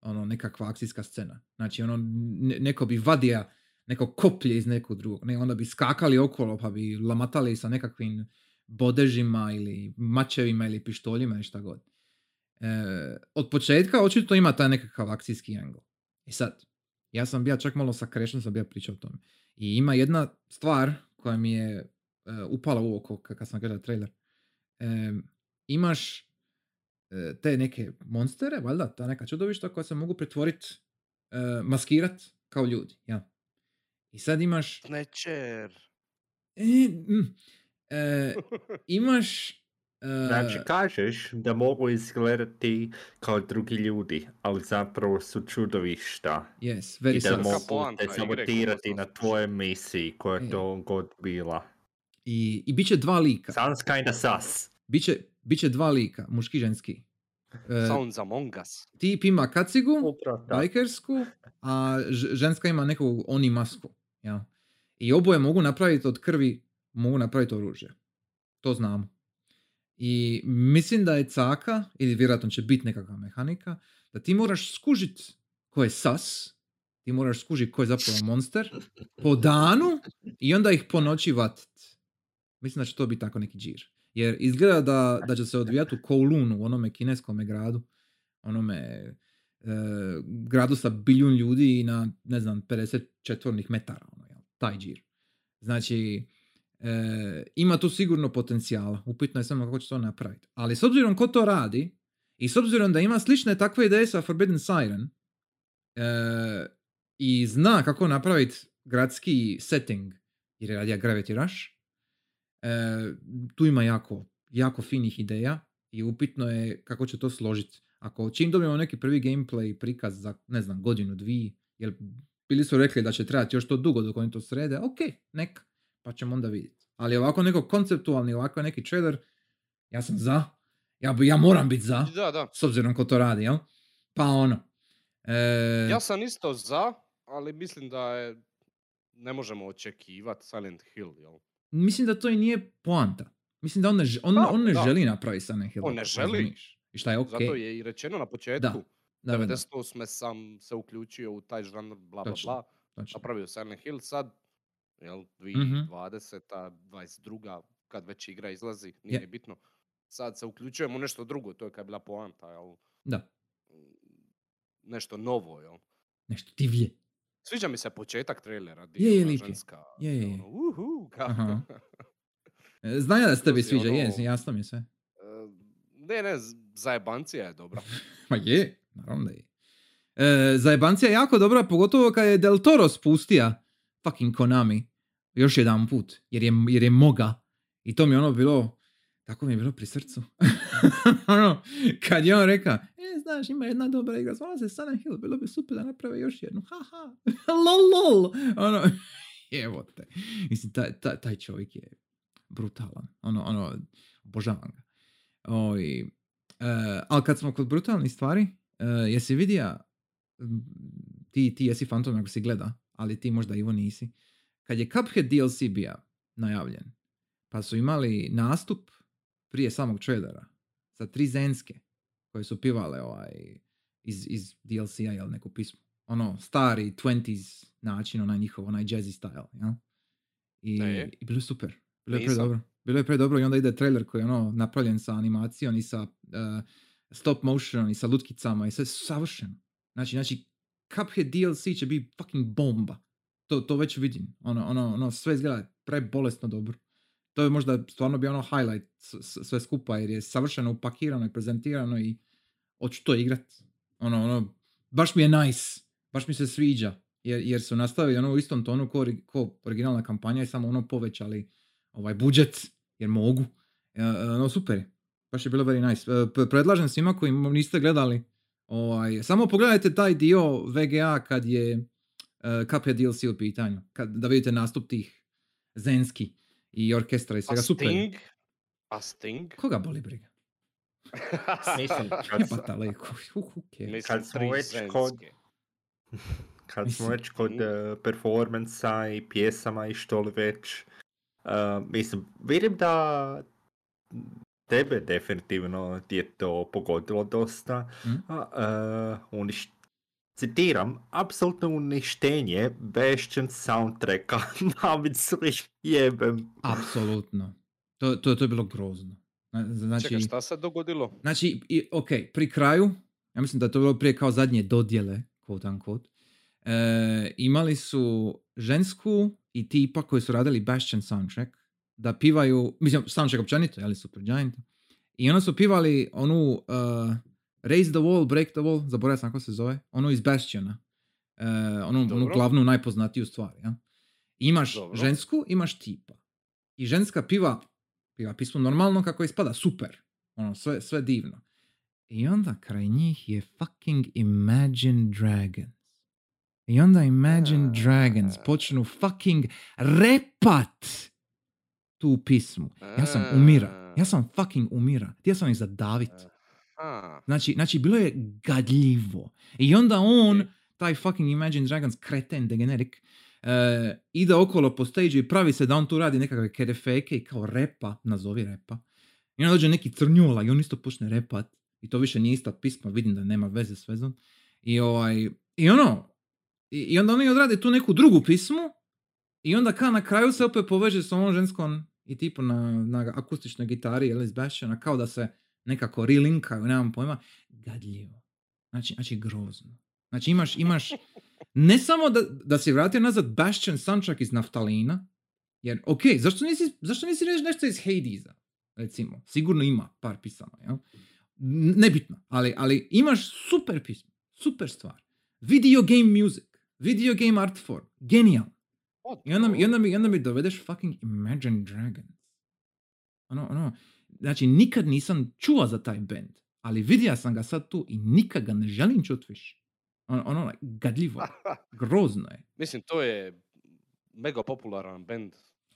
ono nekakva akcijska scena. Znači ono ne- neko bi vadija neko koplje iz nekog drugog, ne, onda bi skakali okolo pa bi lamatali sa nekakvim bodežima ili mačevima ili pištoljima ili šta god. E, od početka očito ima taj nekakav akcijski angle. I sad, ja sam bio čak malo sa Crashom sam bio pričao o tome. I ima jedna stvar koja mi je e, upala u oko kad sam gledao trailer. E, imaš te neke monstere, valjda, ta neka čudovišta koja se mogu pretvoriti, e, maskirat kao ljudi. Ja. I sad imaš... Snatcher. E, mm, e, imaš... e, Znači, kažeš da mogu izgledati kao drugi ljudi, ali zapravo su čudovišta. yes, very I da mogu poanta te sabotirati na tvojoj misiji, koja E. to god bila. I, I bit će dva lika. Sounds kinda sus. Biće, biće dva lika, muški i ženski. E, Sounds Among Us. tip ima kacigu, Upravo bajkersku, a ž- ženska ima neku oni masku. Ja. I oboje mogu napraviti od krvi, mogu napraviti oružje. To znamo. I mislim da je caka, ili vjerojatno će biti nekakva mehanika, da ti moraš skužit ko je sas, ti moraš skužit ko je zapravo monster, po danu i onda ih po noći vatit. Mislim da će to biti tako neki džir. Jer izgleda da, da će se odvijati u Kowloonu, u onome kineskom gradu, onome e, gradu sa biljun ljudi i na, ne znam, 50 četvornih metara, ono, taj džir. Znači, e, ima tu sigurno potencijala, upitno je samo kako će to napraviti. Ali s obzirom ko to radi, i s obzirom da ima slične takve ideje sa Forbidden Siren, e, i zna kako napraviti gradski setting, jer je radija Gravity Rush, e, tu ima jako, jako finih ideja i upitno je kako će to složiti. Ako čim dobijemo neki prvi gameplay prikaz za, ne znam, godinu, dvije, jer bili su rekli da će trebati još to dugo dok oni to srede, ok, nek, pa ćemo onda vidjeti. Ali ovako neko konceptualni, ovako neki trailer, ja sam za, ja, ja moram biti za, Da, da. s obzirom ko to radi, jel? Pa ono. E, Ja sam isto za, ali mislim da je ne možemo očekivati Silent Hill, jel? Mislim da to i nije poanta. Mislim da on ne, on, Da, on ne da. želi napraviti Silent Hill. On ne želi. I šta je ok. Zato je i rečeno na početku. Da, da, da, 98. sam se uključio u taj žanr, bla bla bla. točno. Napravio Silent Hill sad, jel, Mhm. 2020. 22. kad već igra izlazi, nije Je. ni bitno. Sad se uključujemo u nešto drugo, to je kad je bila poanta, jel? Da, Nešto novo, jel? nešto divlje. Sviđa mi se početak trailera, di Je, je, je. ženska, Je, je, je. ono, uhu, kako. E, Znam ja da se tebi sviđa, ono- je, jasno mi sve. E, ne, ne, zajebancija je dobra. Ma je, naravno da je. E, zajebancija je jako dobra, pogotovo kad je Del Toro spustija fucking Konami još jedan put, jer je, jer je moga. I to mi je ono bilo, tako mi je bilo pri srcu. ono, kad je on rekao, e, znaš, ima jedna dobra igra, zvala se Silent Hill, bilo bi super da naprave još jednu, haha, lol, lol. Ono, evo te. Mislim, taj, taj, taj čovjek je brutalan. Ono, ono, obožavam ga. Oj, e, ali kad smo kod brutalnih stvari, e, jesi vidio, ti, ti jesi Phantom ako si gleda, ali ti možda Ivo nisi, kad je Cuphead DLC bio najavljen, pa su imali nastup prije samog trailera sa tri zenske koje su pivale ovaj, iz, iz DLC-a, jel, neku pismu. Ono, stari 20s način, onaj njihov, onaj jazzy style, jel? I, Ne. i bilo je super. Bilo je pre Nisam. dobro. Bilo je pre dobro i onda ide trailer koji je ono napravljen sa animacijom i sa uh, stop motionom i sa lutkicama i sve savršeno. Znači, znači, Cuphead DLC će biti fucking bomba. To, to već vidim. Ono, ono, ono, sve izgleda prebolesno dobro. To je možda stvarno bio ono highlight sve skupa jer je savršeno upakirano i prezentirano i hoću to igrat. Ono, ono, baš mi je nice. Baš mi se sviđa. Jer, jer su nastavili ono u istom tonu ko, ko originalna kampanja i samo ono povećali ovaj budžet jer mogu. E, e, no super. Baš je bilo very nice. E, predlažem svima koji niste gledali ovaj, samo pogledajte taj dio VGA kad je Cuphead DLC u pitanju. Kad, da vidite nastup tih Zenski i orkestra i A svega super. je. Sting? A Sting? Koga boli briga? Mislim, kad, Jebata? Mislim, Kad smo već kod- kad smo već kod uh, performansa i pjesama i što li već, uh, mislim, vidim da tebe definitivno ti je to pogodilo dosta. Mm. A, uh, uniš- citiram, apsolutno uništenje bešćen soundtracka, navic li jebem. Apsolutno. To, to, to je bilo grozno. Zna- Znači, Čekaj, šta se dogodilo? Znači, i, ok, pri kraju, ja mislim da je to bilo prije kao zadnje dodjele, quote unquote, e, imali su žensku i tipa koji su radili Bastion soundtrack, da pivaju, mislim, soundtrack općenito, jeli Supergiant, i onda su pivali onu uh, Raise the Wall, Break the Wall, zaboravio sam kako se zove, onu iz Bastiona, e, onu, onu Dobro. glavnu, najpoznatiju stvar, ja? Imaš Dobro. žensku, imaš tipa. I ženska piva, piva pismo normalno kako ispada, super. Ono, sve, sve divno. I onda kraj njih je fucking Imagine Dragons. I onda Imagine. Dragons počnu fucking repat tu pismu. Ja sam umira. Ja sam fucking umira. Htio sam ih zadavit. Znači, znači, bilo je gadljivo. I onda on, taj fucking Imagine Dragons kreten, degenerik, eh, ide okolo po stage i pravi se da on tu radi nekakve kerefeke i kao repa, nazovi repa. I onda dođe neki crnjula i on isto počne repat. I to više nije ista pisma, vidim da nema veze s vezom. I, ovaj, i ono, i, i onda oni odrade tu neku drugu pismu i onda kao na kraju se opet poveže s ovom ženskom i tipu na, na akustičnoj gitari ili Bashana, kao da se nekako relinkaju, nemam pojma, gadljivo. Znači, znači grozno. Znači imaš, imaš, ne samo da, da si vratio nazad Bastion soundtrack iz Naftalina, jer, ok, zašto nisi, zašto nisi reći nešto iz Hadesa, recimo, sigurno ima par pisama, jel? Nebitno, ali, ali imaš super pismo, super stvar. Video game music, video game art form, genijal. I onda, mi- i onda, mi, i onda mi dovedeš fucking Imagine Dragons. Ono, ono, znači nikad nisam čuo za taj band, ali vidio sam ga sad tu i nikad ga ne želim čut više. Ono, ono, gadljivo, grozno je, Mislim, to je mega popularan band.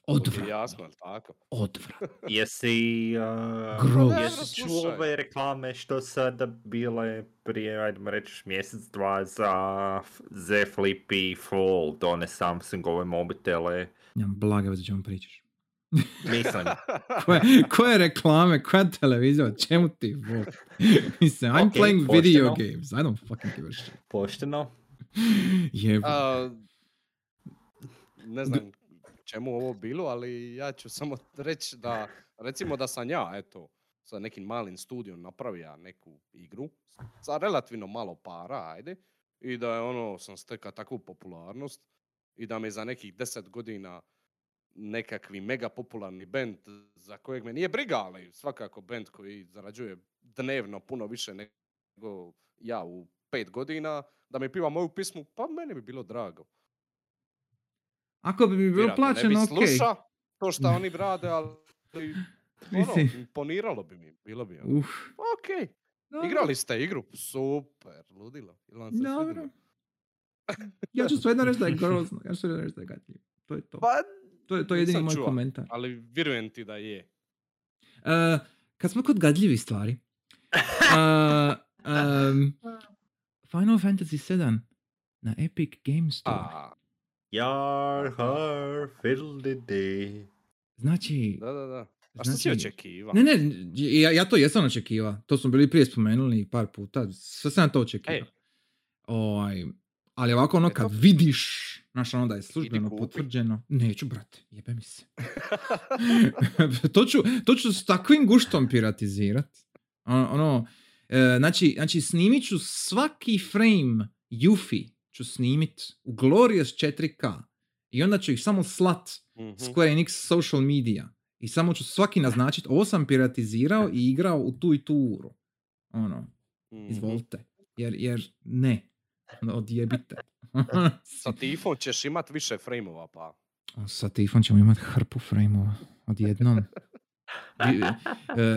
Odvratno, jasno, jel tako? odvratno. Jesi, uh, Gross. jesi čuo ove reklame što sada bile prije, ajdemo reći, mjesec, dva za Z Flip i Fold, one Samsungove mobitele. Nemam blaga veze čemu pričaš. Mislim, Koje, koje reklame, koja televizija, čemu ti vod? Mislim, I'm Ok, playing video pošteno. games, I don't fucking give a shit. pošteno. Jebo. A, ne znam čemu ovo bilo, ali ja ću samo reći da, recimo da sam ja, eto, sa nekim malim studijom napravio neku igru, sa relativno malo para, ajde, i da je ono, sam stekao takvu popularnost i da me za nekih deset godina nekakvi mega popularni band za kojeg me nije briga, ali svakako band koji zarađuje dnevno puno više nego ja u pet godina, da mi piva moju pismu, pa meni bi bilo drago. Ako bi mi bilo Vjerojatno ne bi plaćeno, ok. sluša to što oni rade, ali ono, imponiralo bi mi, bilo bi ono, Uf. ok, dobro, igrali ste igru, super, ludilo, Dobro. Ja ću svejedno reći da je grozno, ja ću svejedno reći da je. To je to. Pa, To je, to je jedini nisam moj čuo. komentar. ali vjerujem ti da je. Uh, kad smo kod gadljivih stvari, uh, um, Final Fantasy 7 na Epic Games Store. A, Jar, har, fiddle Znači, da, da, da. A što si Znači- očekiva? ne, ne, ja, ja to jesam očekiva. To smo bili prije spomenuli par puta. Sve sam to očekiva. Ej. Ovaj, ali ovako ono kad vidiš, znaš ono da je službeno potvrđeno. Neću, brate, jebe mi se. to, ću, to ću s takvim guštom piratizirat. Ono, ono, e, znači, znači snimit ću svaki frame Yuffie ću snimit u Glorious 4K i onda ću ih samo slat Mhm. Square Enix social media i samo ću svaki naznačit ovo sam piratizirao i igrao u tu i tu uru. Ono, Mhm. izvolite. Jer, jer ne. Odjebite. Sa tifom ćeš imat više frejmova, pa. Sa Tifon ćemo imati hrpu frame-ova odjednom. E,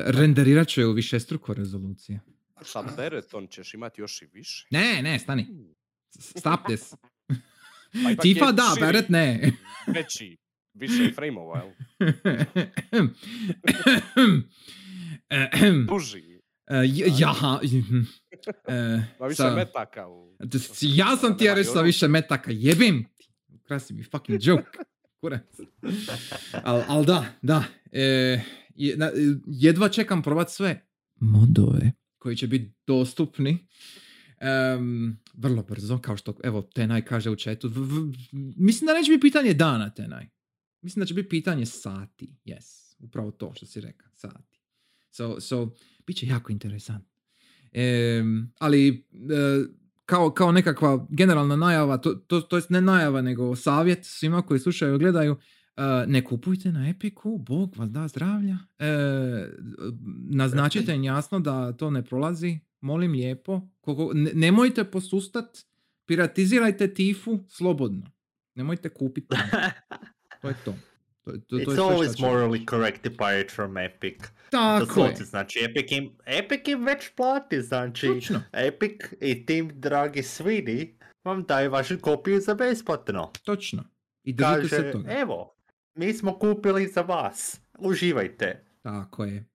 renderirat ću je u višestruko rezolucije. Sa Bereton ćeš imat još i više. Ne, ne, stani. Stop this. Pa Tifa da, širi, Beret ne. Veći, više frejmova, jel? Duži. E, j- ja, e, Ma više sa- metaka u... Ja sam ti ja reći sa više metaka, jebim ti. Krasi mi fucking joke. Kurac. Al, al da, da. E, jedva čekam probat sve modove koji će biti dostupni em, vrlo brzo, kao što evo Tenaj kaže u chatu. V- v- mislim da neće biti pitanje dana Tenaj. Mislim da će biti pitanje sati, yes. Upravo to što si rekao, sati. So, so bit će jako interesantno. Em, ali e, kao, kao nekakva generalna najava, to, to, to jest ne najava, nego savjet svima koji slušaju i gledaju, e, ne kupujte na Epiku, Bog vas da zdravlja. E, naznačite im jasno da to ne prolazi, molim lijepo. Ne- nemojte posustat, piratizirajte Tifu slobodno. Nemojte kupiti. To je to. To, je- to, to je It's šta always reći. morally correct to buy it from Epic. Tako je. Znači Epic im, Epic im već plati, znači Točno. Epic i tim dragi svini vam daju vašu kopiju za besplatno. Točno. I držite se Kaže, toga. evo, mi smo kupili za vas, uživajte. Tako je.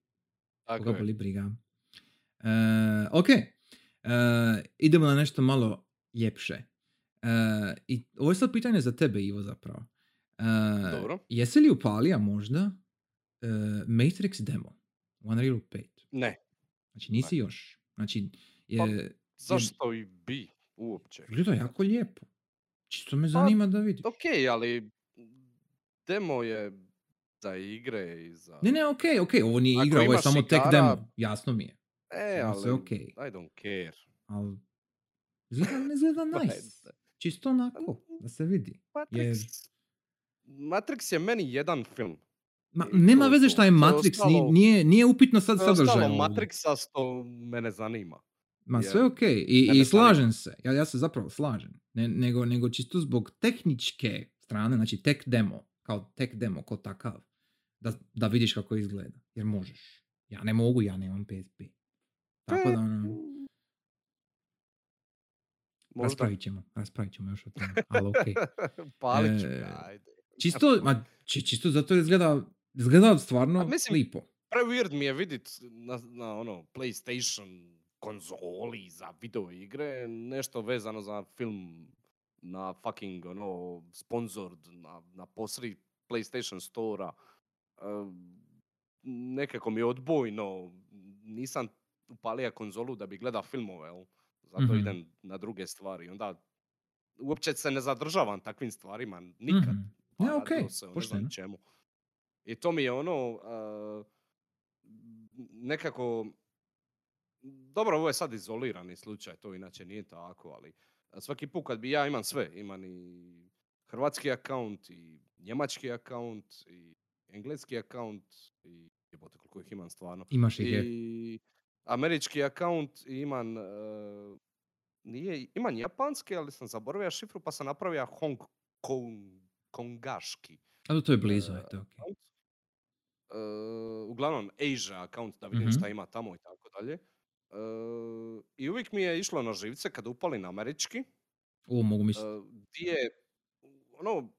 Tako Koga je. boli briga. E, ok. E, idemo na nešto malo ljepše. E, I ovo je sad pitanje za tebe, Ivo, zapravo. E, Dobro. Jesi li upalija možda e, Matrix demo Unreal 5? Ne, Znači nisi još. Znači, je, zašto i bi uopće? gleda jako lijepo. Čisto me Pa, zanima da vidiš. Ok, ali demo je za igre i za... Ne, ne, ok, ok, ovo nije Ako igra, ovo je samo tek demo. Jasno mi je. E, ali sve okej. I don't care. Ali izgleda, ne izgleda Pa, nice. Čisto onako, da se vidi. Matrix... Matrix je meni jedan film. Ma, nema veze šta je Matrix, ostalo- nije, nije upitno sad sadržaj. Matrixa što mene zanima. Ma je- sve ok, I, i zanima. slažem se, ja, ja se zapravo slažem, ne, nego, nego čisto zbog tehničke strane, znači tek demo, kao tek demo, kao takav, da, da vidiš kako izgleda, jer možeš. Ja ne mogu, ja nemam PSP. Tako da, ono, Možda. raspravit ćemo, raspravit ćemo još o tome, ali ok. E, ajde. Čisto, ma, či, čisto zato jer izgleda, izgleda stvarno A mislim- lipo. Pre weird mi je vidit na, na ono PlayStation konzoli za video igre nešto vezano za film na fucking ono sponsored na, na posri PlayStation Store-a. Ehm, nekako mi je odbojno, nisam upalija konzolu da bi gleda filmove, jel? Zato Mhm. idem na druge stvari. Onda uopće se ne zadržavam takvim stvarima nikad. Mhm. Pa Ja, radilo okej, se o ne pošteno. znam čemu. I to mi je ono, a, nekako, dobro, ovo je sad izolirani slučaj, to inače nije tako, ali svaki put kad bi ja imam sve, imam i hrvatski akaunt, i njemački akaunt, i engleski akaunt, i jebote koliko ih imam stvarno. Imaš ih je. I američki akaunt i imam, e, nije, imam japanski, ali sam zaboravio šifru pa sam napravio Hong Kong, Kongaški Ali to je blizu, e, eto, ok. account. E, uglavnom Asia account da vidim Mhm. šta ima tamo i tako dalje. E, I uvijek mi je išlo na živce kad upali na američki, O, mogu misliti. e, di je, ono,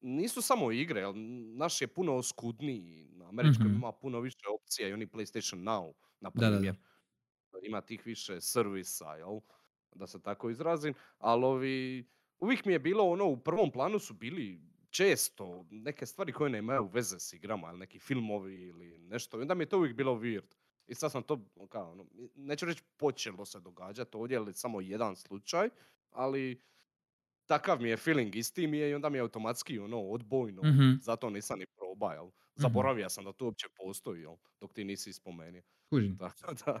nisu samo igre, jel, naš je puno oskudniji, na američkom Mhm. ima puno više opcija i oni PlayStation Now, na primjer. Ima tih više servisa, jel, da se tako izrazim, ali ovi, uvijek mi je bilo ono, u prvom planu su bili često neke stvari koje nemaju veze s igrama, ili neki filmovi ili nešto, i onda mi je to uvijek bilo weird. I sad sam to, kao, ono, neću reći počelo se događati ovdje, ali samo jedan slučaj, ali takav mi je feeling, isti mi je i onda mi je automatski ono odbojno, Mhm. zato nisam ni probao, jel? Zaboravio sam da to uopće postoji, jel? Dok ti nisi spomenuo. Kužim. Tako da,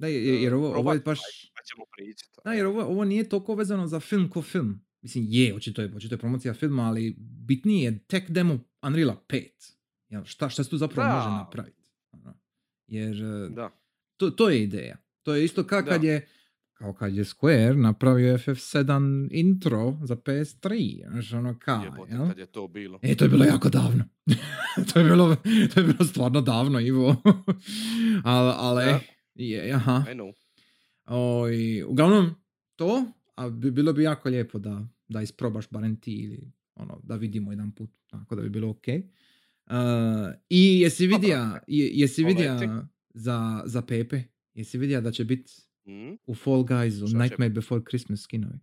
Da, jer, ovo, ovo je baš... pa ćemo pričati. Da, jer ovo, ovo nije toliko vezano za film ko film. Mislim, je, očito je, očito je promocija filma, ali bitnije je tek demo Unreal 5. Jel, šta, šta se tu zapravo može Da. napraviti? Ono, Jer e, Da. to, to je ideja. To je isto kao kad Da. je kao kad je Square napravio FF7 intro za PS3. Znaš, ono kao, Jebote, jel? kad je to bilo. E, to je bilo jako davno. to, je bilo, to je bilo stvarno davno, Ivo. ali, ali. Je, aha. I know. Oj, uglavnom, to, a bi, bilo bi jako lijepo da, da isprobaš barem ti ili ono, da vidimo jedan put, tako da bi bilo ok. Uh, I jesi vidija, je- jesi vidija za, za Pepe, jesi vidija da će biti Mm. u Fall Guysu Šta će Nightmare Before Christmas skinovi?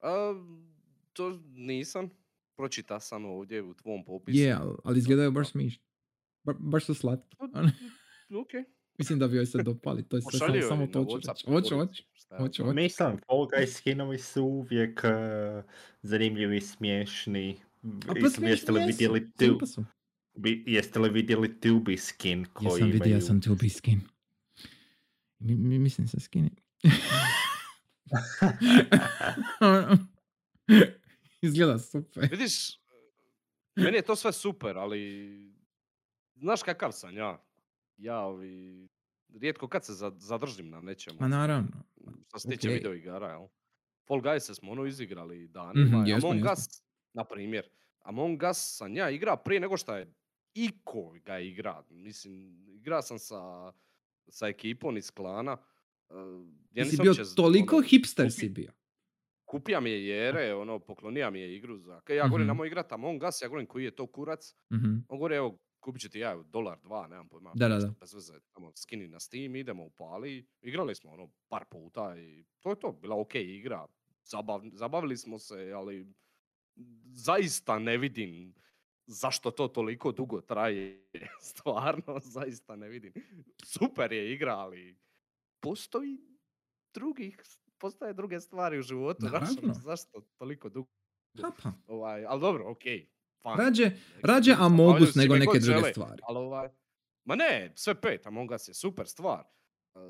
A, to nisam. Pročita sam ovdje u tvom popisu. Je, ali, ali izgledaju baš Da. smišno. Ba, baš su slatki. Pa, Ono, Ok. Mislim da bi joj se dopali, to je sve samo, samo to ću WhatsApp reći. Hoću, hoću. hoću, hoću. Mislim, Fall Guys skinovi su uvijek uh, zanimljivi, smiješni. A pa Jeste- Jeste li smiješni vidjeli jesu, tu? Vi- Jeste li vidjeli Tubi skin koji Jesam vidio, sam to be skin. Mi, mi, mislim se skini. Izgleda super. Vidiš, meni je to sve super, ali znaš kakav sam ja? Ja ovi, rijetko kad se za- zadržim na nečemu. Ma naravno. Što se tiče okej. video igara, jel? Fall Guys smo ono izigrali danima. Mhm, jesmo, Among. Us, na primjer. Among Us sam ja igra prije nego što je iko ga igra. Mislim, igra sam sa, sa ekipom iz klana. uh, ja Ti si nisam bio uopće z- toliko ono, hipster kupi- si bio. Kupija mi je Jere, ono, poklonija mi je igru za... Ja govorim, Mhm. namo igrat Among Us, ja govorim koji je to kurac. Mhm. On govori, evo, kupit ću ti ja dolar, dva, nemam pojma. Da, da, da. Bez veze, tamo, skini na Steam, idemo u pali. Igrali smo ono par puta i to je to, bila ok igra. Zabav, zabavili smo se, ali zaista ne vidim zašto to toliko dugo traje. Stvarno, zaista ne vidim. Super je igra, ali postoji drugih, postoje druge stvari u životu. znaš, ono, Naravno. zašto toliko dugo? Ovaj, ali dobro, ok. fine. Rađe, rađe Amogus se nego neke druge žele, stvari. Ali ovaj, ma ne, sve pet, Among Us je super stvar. Uh,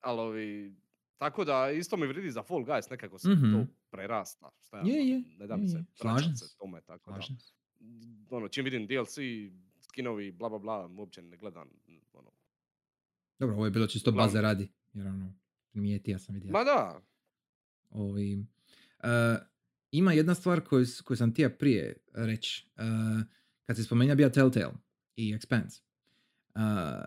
ali ovi, tako da isto mi vridi za Fall Guys, nekako sam Mhm. to prerasta. Šta Je, je, ne da mi se Slažem se se. tome, tako da. Slažem se. Ono, čim vidim DLC, skinovi, bla bla bla, uopće ne gledam. Ono. Dobro, ovo je bilo čisto baze radi. Jer ono, primijeti, ja sam vidio. Ma da, Ovi, uh, ima jedna stvar koju, koju sam htio prije reći. Uh, kad se spomenja bija Telltale i Expanse. Uh,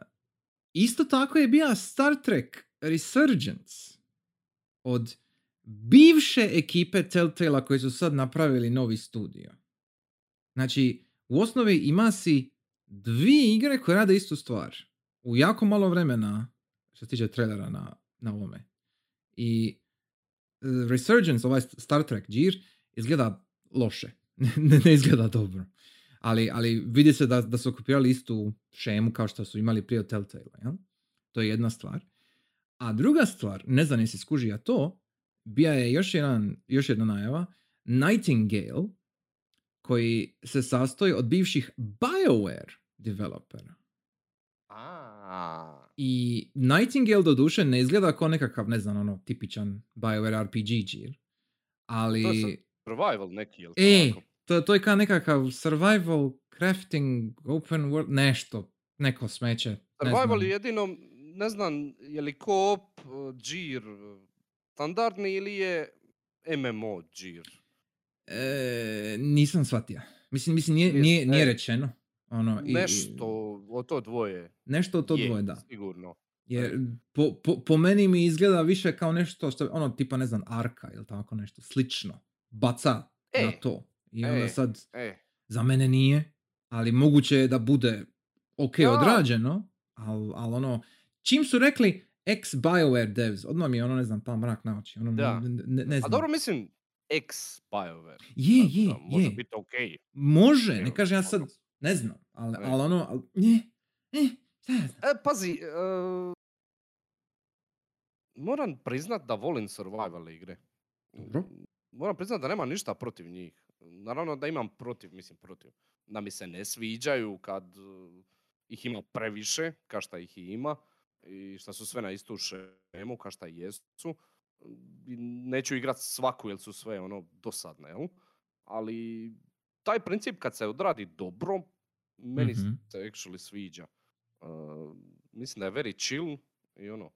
isto tako je bija Star Trek Resurgence od bivše ekipe Telltale koji su sad napravili novi studio. Znači, u osnovi ima si dvije igre koje rade istu stvar. U jako malo vremena, što se tiče trailera na, na ovome. I uh, Resurgence, ovaj Star Trek Gear, izgleda loše. ne, ne izgleda dobro. Ali, ali vidi se da, da su kopirali istu šemu kao što su imali prije od Telltale. Jel? To je jedna stvar. A druga stvar, ne znam jesi skužija to, bija je još, jedan, još jedna najava, Nightingale, koji se sastoji od bivših BioWare developera. a, I Nightingale do duše ne izgleda kao nekakav, ne znam, ono, tipičan BioWare RPG. Ali... To survival neki, jel E, tako? to, to je kao nekakav survival, crafting, open world, nešto, neko smeće. Survival je jedino, ne znam, je li co-op, Gear, uh, standardni ili je MMO Gear? E, nisam shvatio. Mislim, mislim nije, nije, nije rečeno. Ono, i- Nešto o to dvoje. nešto od to je, dvoje, da. Sigurno. Jer po, po, po meni mi izgleda više kao nešto što, ono, tipa, ne znam, arka ili tako nešto, slično. Baca na E, to. I onda e. sad, E, za mene nije, ali moguće je da bude ok Da. odrađeno, ali al ono, čim su rekli ex BioWare devs, odmah mi je ono, ne znam, pa mrak na oči, ono, Da. ne, ne, ne a znam. dobro mislim, ex BioWare. je, je, da Može je, biti okej. može, ne kažem ja sad, ne znam, ali, Ne. ali ono, al, ja znam. E, pazi, e, moram priznat da volim survival igre. Dobro. Moram priznat da nema ništa protiv njih. Naravno da imam protiv, mislim protiv. Da mi se ne sviđaju kad e, ih ima previše, kao šta ih i ima. I šta su sve na istu šemu, kao šta jesu. Neću igrat svaku jer su sve ono dosadne, jel? Ali taj princip kad se odradi dobro, meni Mhm. se actually sviđa. Uh, mislim da je very chill i ono,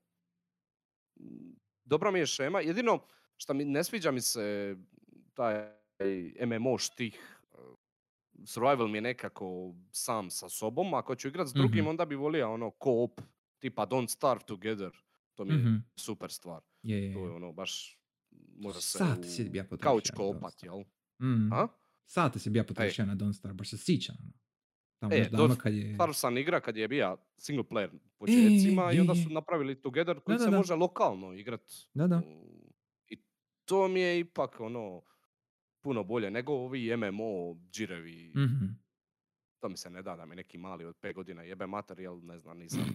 mm, dobra mi je šema. Jedino što mi ne sviđa mi se taj MMO štih. uh, Survival mi je nekako sam sa sobom. Ako ću igrat s drugim, Mhm. onda bi volio ono co-op, tipa Don't Starve Together. To mi je Mhm. super stvar. Je, je, To je ono baš može se Sat si bija potrošio na co-opat, Don't jel? Mm. A? Sate si bija potrošio na Don't Star, baš se sića. Ono. Tamo E, davno to kad je... Stvar sam igra kad je bija single player početcima je, i onda su napravili Together koji Da, se da, može lokalno igrat. Da, da. To mi je ipak ono puno bolje nego ovi MMO džirevi. Mhm. To mi se ne da da mi neki mali od 5 godina jebe materijal, ne znam, nisam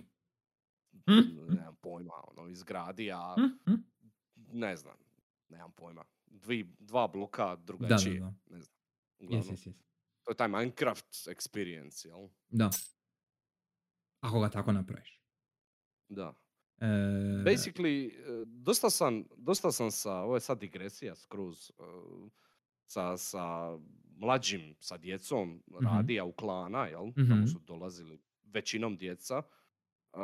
Mhm. nemam pojma, ono, izgradi, a Mhm. ne znam, nemam pojma. Dvi, dva bloka Da, da, drugačije, da. ne znam. Uglavnom. jes, jes. To je taj Minecraft experience, jel? Da. Ako ga tako napraviš. Da. E, Basically, eh, dosta sam, dosta sam sa, ovo je sad digresija skroz, eh, sa, sa mlađim, sa djecom radija u klana, jel? Mhm. Tamo su dolazili većinom djeca eh,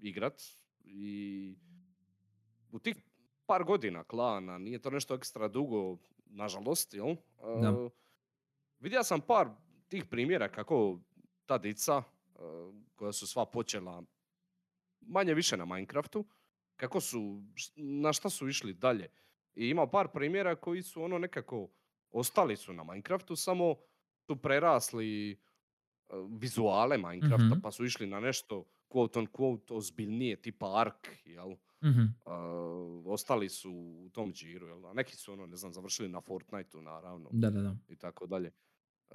igrat i u tih par godina klana, nije to nešto ekstra dugo, nažalost, jel? Da. Eh, vidio sam par tih primjera kako ta dica eh, koja su sva počela manje više na Minecraftu, kako su, na šta su išli dalje. I ima par primjera koji su ono nekako ostali su na Minecraftu, samo su prerasli e, vizuale Minecrafta, Mhm. pa su išli na nešto quote on quote ozbiljnije, tipa Ark, jel? mhm, A, ostali su u tom džiru, jel? A neki su ono, ne znam, završili na Fortniteu, naravno Da, da, da. i tako dalje. E,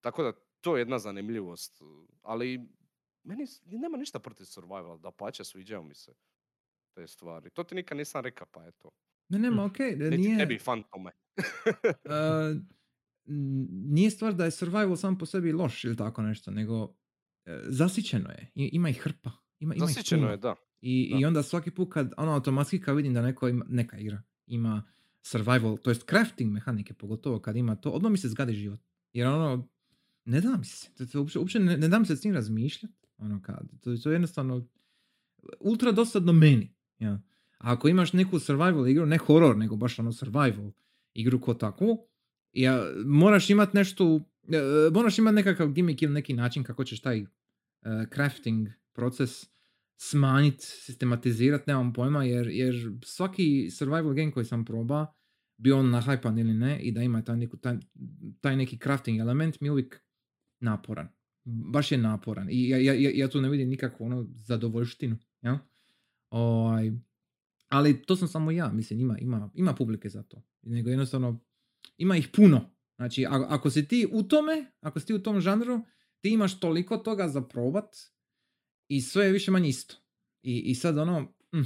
tako da to je jedna zanimljivost. Ali meni nema ništa protiv survival, da pače sviđaju mi se te stvari. To ti nikad nisam rekao, pa eto. Ne, nema, okej, Niti nije... tebi fantome. e, n- nije stvar da je survival sam po sebi loš ili tako nešto, nego e, zasićeno je. I- ima ih hrpa. Ima, ima Zasićeno je, da. I, Da. I onda svaki put kad, ono, automatski kad vidim da neko ima, neka igra ima survival, to jest crafting mehanike, pogotovo kad ima to, odmah mi se zgadi život. Jer ono, ne da mi se, uopće, uopće ne, ne dam se s tim razmišljati. Ono kad, to, je jednostavno ultra dosadno meni. Ja. A ako imaš neku survival igru, ne horror, nego baš ono survival igru ko takvu, ja, moraš imat nešto, e, moraš imat nekakav gimmick ili neki način kako ćeš taj e, crafting proces smanjiti, sistematizirati, nemam pojma, jer, jer svaki survival game koji sam proba, bio on nahajpan ili ne, i da ima taj, neku, taj, taj neki crafting element, mi je uvijek naporan. Baš je naporan. I ja, ja, ja, tu ne vidim nikakvu ono zadovoljštinu. Ja? Ovaj, ali to sam samo ja, mislim, ima, ima, ima publike za to. Nego jednostavno, ima ih puno. Znači, a- ako si ti u tome, ako si ti u tom žanru, ti imaš toliko toga za probat i sve je više manje isto. I, i sad ono, mm,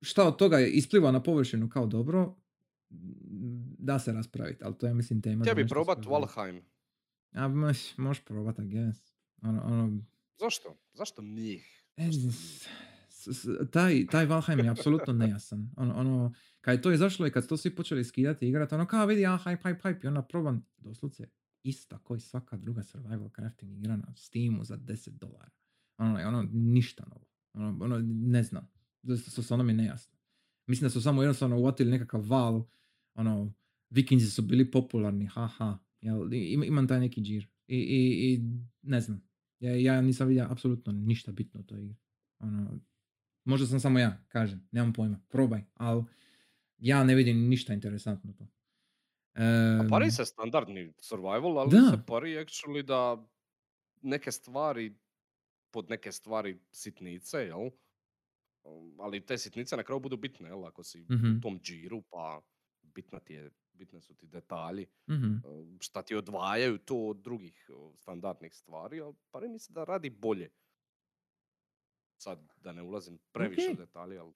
šta od toga ispliva na površinu kao dobro, da se raspraviti, ali to je mislim tema. Htio bi probat. Valheim. A, moš, možeš probat, I guess. Ono, ono, Zašto? Zašto njih? E, s- s- taj, taj Valheim je apsolutno nejasan. Ono, ono, kad je to izašlo i kad su to svi počeli skidati i igrati, ono kao vidi, a hype, hype, hype, i onda probam doslovce ista koji svaka druga survival crafting igra na Steamu za 10 dolara. Ono, ono, ništa novo. Ono, ono, ne znam. Dosta su ono mi nejasno. Mislim da su samo jednostavno uvatili nekakav val, ono, vikinzi su bili popularni, haha. Jel, imam taj neki džir. I, i, i ne znam. Ja, ja nisam vidio apsolutno ništa bitno u toj igri. Ono, možda sam samo ja, kažem, nemam pojma, probaj, ali ja ne vidim ništa interesantno to. A pari se standardni survival, ali Da. se pari actually da neke stvari, pod neke stvari sitnice, jel? Um, Ali te sitnice na kraju budu bitne, jel? Ako si Mhm. u tom džiru, pa bitna ti je, bitne su ti detalji, mhm. um, šta ti odvajaju to od drugih standardnih stvari, ali pari mi se da radi bolje. Sad, da ne ulazim previše u Ok. detalje, ali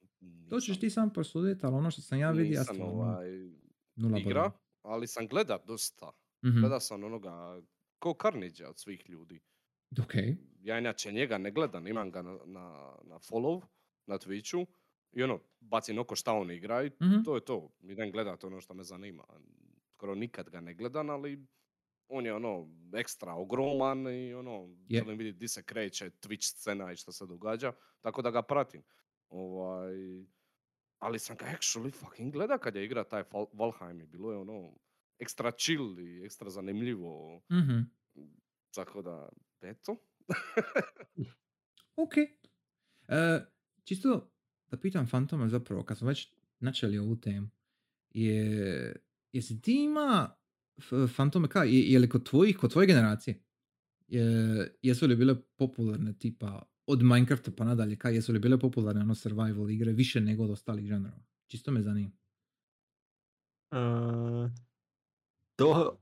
To ćeš nisam- ti sam prosuditi, ali ono što sam ja vidio, ja nisam stvarno ovaj, nula igra, bodova. ali sam gleda dosta. Mhm. Gleda sam onoga, ko Carnage od svih ljudi. Ok, Ja inače njega ne gledam, imam ga na, na, na follow, na Twitchu. I ono, bacim oko šta on igra i Mhm. to je to. Idem gledat ono što me zanima. Skoro nikad ga ne gledam, ali on je ono ekstra ogroman i ono, Je. želim vidjeti di se kreće Twitch scena i što se događa, tako da ga pratim. Ovaj, ali sam ga actually fucking gleda kad je igra taj Val- Valheim i bilo je ono ekstra chill i ekstra zanimljivo. mhm. Tako da, eto. ok. E, čisto da pitam Fantoma zapravo, kad smo već načeli ovu temu, je, jesi ti ima Fantome, kaj, je, je li kod tvojih, kod tvoje generacije, je, jesu li bile popularne tipa od Minecrafta pa nadalje, kaj, jesu li bile popularne ono survival igre više nego od ostalih žanrova? Čisto me zanima. Uh, to,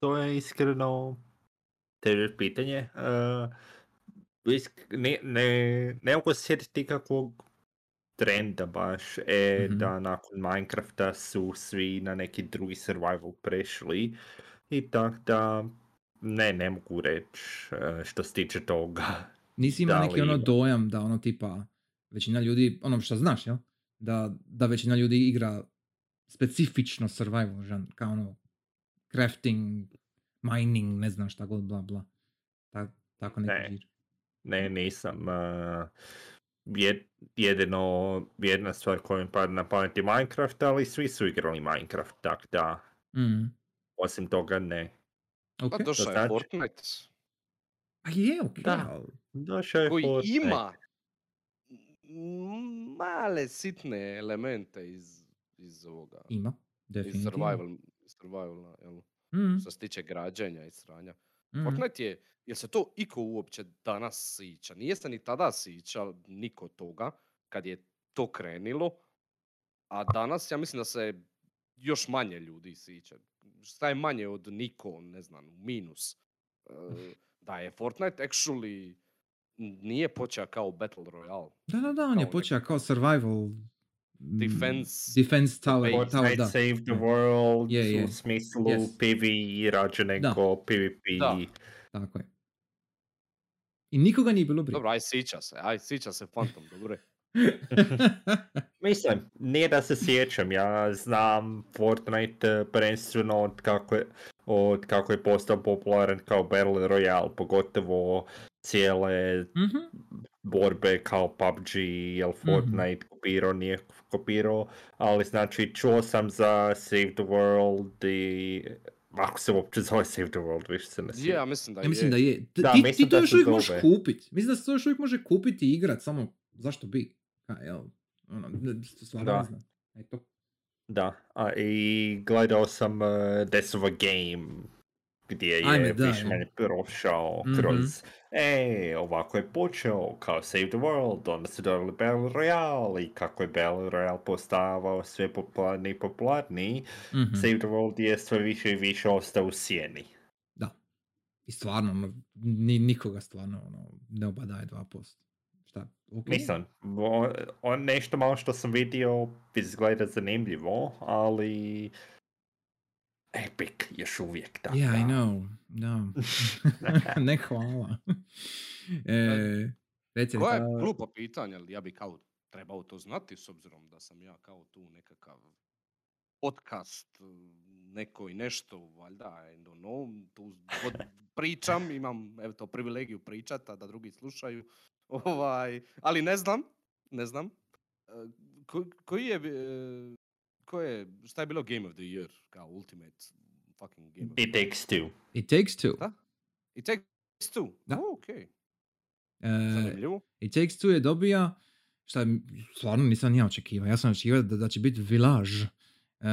to je iskreno teže pitanje. Uh, isk- ne, ne, ne mogu se sjetiti kakvog trenda baš, e, Mhm. da nakon Minecrafta su svi na neki drugi survival prešli. I tak da, ne, ne mogu reći e, što se tiče toga. Nisi imao neki ono dojam da ono tipa većina ljudi, ono što znaš, jel? Da, da većina ljudi igra specifično survival žan, kao ono crafting, mining, ne znam šta god, bla bla. Ta, tako neki Ne. žir. Ne, nisam. jed- jedino, jedna stvar koja mi pada na pamet je Minecraft, ali svi su igrali Minecraft, tak da, Mhm. osim toga ne. Ok. Pa došao je znači? Fortnite Pa je, ok, Da. Došao je koji Fortnite. ima male sitne elemente iz, iz ovoga, ima, iz definitivno. survival, survivala, jel? Mhm, Što se tiče građenja i sranja. mhm. Fortnite je, jel se to iko uopće danas sića? Nije se ni tada sića niko toga, kad je to krenilo, a danas ja mislim da se još manje ljudi sića. Šta je manje od niko, ne znam, minus. E, Da je Fortnite actually nije počeo kao Battle Royale. Da, da, da, on je počeo kao survival Defense defense tower, Fortnite da. save the world Je, je. u smislu Yes. PvE rađe nego PvP. Da. Tako je. I nikoga nije bilo briga. Dobro, aj sića se, aj sića se Phantom, dobro. Mislim, nije da se sjećam, ja znam Fortnite eh, prvenstveno od kako je, od kako je postao popularan kao Battle Royale, pogotovo cijele Mhm. borbe kao PUBG, jel Fortnite kopirao, nije kopirao, ali znači čuo sam za Save the World i ako se uopće zove Save the World, više se ne Je, sjećam. ja mislim da Ja mislim je. da je. T- Da, ti, mislim ti to da još uvijek možeš zove. kupit. Mislim da se to još uvijek može kupiti i igrat, samo zašto bi? Ha, jel? Ono, ne- stvarno Da. ne znam. Eto. Da, a i gledao sam uh, Death of a Game gdje je Ajme, da, više je. manje prošao Mhm. kroz e, ovako je počeo kao Save the World, onda su dobili Battle Royale i kako je Battle Royale postavao sve popularniji i popularniji, Mhm. Save the World je sve više i više ostao u sjeni. Da. I stvarno, ono, ni, nikoga stvarno ono, ne obadaje 2%. Šta? ok. Mislim, o- on nešto malo što sam vidio izgleda zanimljivo, ali Epic još uvijek tako. Yeah, I know. Da. ne hvala. e, reci, Koja je glupo pitanje, ali ja bi kao trebao to znati s obzirom da sam ja kao tu nekakav podcast, neko i nešto, valjda, I don't know, tu pričam, imam evo to privilegiju pričat, a da drugi slušaju, ovaj, ali ne znam, ne znam, E, ko- koji je, e, ko je, šta je bilo Game of the Year, kao ultimate fucking Game It takes two. It takes two. Da. It takes two, Da. oh, ok, E. It Takes Two je dobija, šta je, stvarno nisam ni ja očekivao, ja sam očekivao da, da će biti Village, E,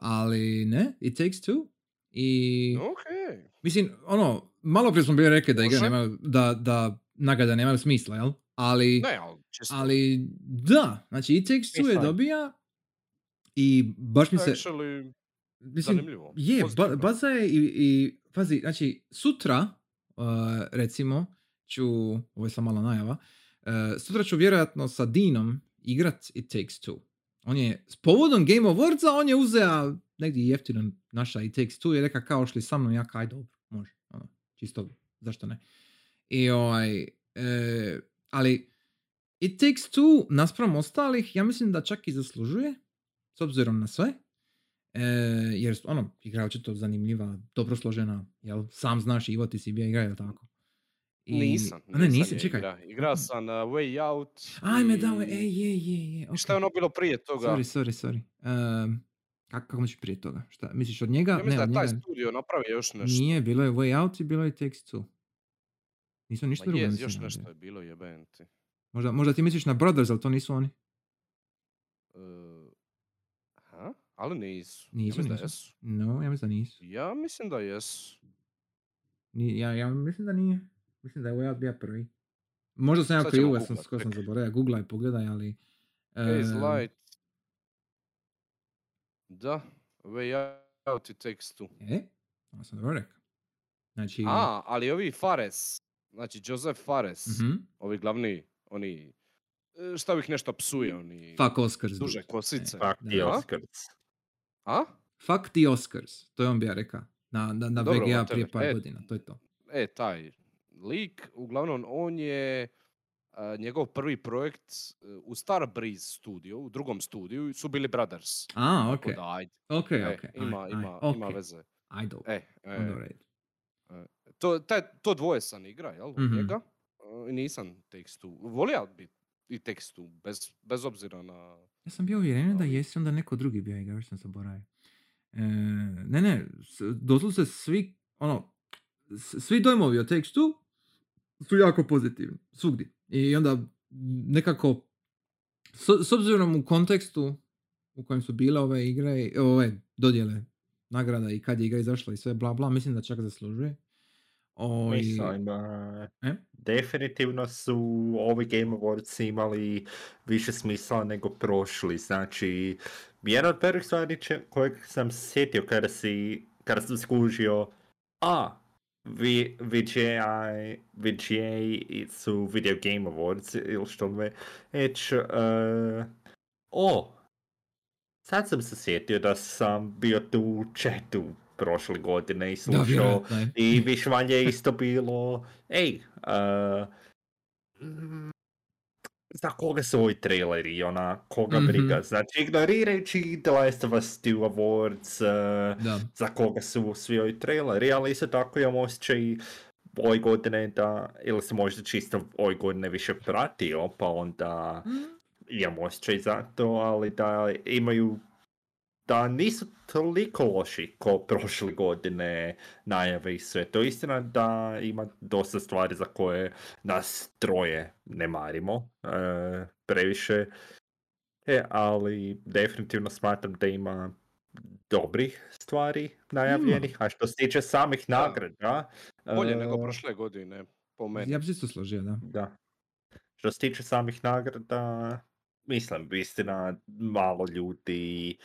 ali ne, It Takes Two i, Ok, mislim, ono, malo prije smo bili rekli da igre Može. nemaju, da, da nagrade nemaju smisla, jel? Ali, ne, ali ali da, znači It Takes Two je dobija i baš mi se, actually, mislim, zanimljivo, je, ba, baza je i, i, pazi, znači, sutra, uh, recimo, ću, ovo je samo mala najava, uh, sutra ću vjerojatno sa Dinom igrat It Takes Two. On je, s povodom Game Awardsa, on je uzeo negdje jeftino naša It Takes Two i rekao kao šli sa mnom, ja kaj dobro, može, ono, čisto, zašto ne. I ovaj, e, ali It Takes Two, naspram ostalih, ja mislim da čak i zaslužuje, s obzirom na sve, E, jer ono, igra je očito zanimljiva, dobro složena, jel? Sam znaš Ivo, ti si bio igra, jel tako? I- Nisam, A ne, nisam nisi, čekaj. igra. Igrao sam uh, Way Out. Ajme, da, i- e, je, je, je. i Šta je ono bilo prije toga? Sorry, sorry, sorry. Um, kako, kako misliš prije toga? Šta, misliš od njega? Ja mislim ne, da od je taj njega. studio napravio još nešto. Nije, bilo je Way Out i bilo je Takes Two. Nisu ništa drugo. je, mislim, još nešto je bilo jebenti. Možda, možda ti misliš na Brothers, ali to nisu oni. Uh, aha, ali nisu. Nisu, ja mislim nisu. da. No, ja mislim da nisu. Ja mislim da jesu. Ni, ja, ja mislim da nije. Mislim da je Way Out bio prvi. Možda sam ja krivo, ja sam skoro sam zaboravio. Googlaj, pogledaj, ali... Haze e, Light. Da, Way Out it takes two. E, ovo sam dobro rekao. Znači... A, ali ovi Fares, znači Joseph Fares, mhm, ovi glavni, oni e, šta ih nešto psuje oni Fuck Oscars. duže kosice. Fuck the A? Oscars. A? Fuck the Oscars. To je on bi ja rekao. Na, na, na Dobro, VGA prije par E, godina. To je to. E, taj lik, uglavnom on je a, njegov prvi projekt e, u Starbreeze studio, u drugom studiju, su bili Brothers. A, ok. da, ajde, Ok, e, ok. aj, ima, aj, ima, ok. ima veze. Aj, dobro. E, e, redu. to, taj, to dvoje sam igra, jel, Mhm. njega. E, nisam tekstu. Volio bi i tekstu, bez, bez obzira na... Ja sam bio uvjeren da jesi, onda neko drugi bio igra, još sam zaboravio. E, ne, ne, s- doslovce svi, ono, svi dojmovi o tekstu su jako pozitivni, svugdje. I onda nekako, s, s obzirom u kontekstu u kojem su bile ove igre, ove dodjele nagrada i kad je igra izašla i sve bla bla, mislim da čak zaslužuje. O, i- Mislim, E? definitivno su ovi Game Awards imali više smisla nego prošli. Znači, jedna od prvih stvari će- kojeg sam sjetio kada, si, kada sam skužio, a, vi, VGA, VGA su Video Game Awards ili što me već, e, o, sad sam se sjetio da sam bio tu u chatu prošle godine i slušao i više manje je isto bilo, ej, uh, mm, za koga su ovi traileri, ona, koga Mhm. briga. Znači, ignorirajući The Last of Us 2 Awards, uh, Da. za koga su svi ovi traileri, ali isto tako imam osjećaj ove godine da, ili sam možda čisto ove godine više pratio, pa onda imam osjećaj za to, ali da imaju da nisu toliko loši ko prošle godine najave i sve. To je istina da ima dosta stvari za koje nas troje ne marimo e, previše. E, ali definitivno smatram da ima dobrih stvari najavljenih, a što se tiče samih Da. nagrada... Bolje nego e, prošle godine, po meni. Ja bi se isto složio, da. da. Što se tiče samih nagrada, mislim, istina, malo ljudi,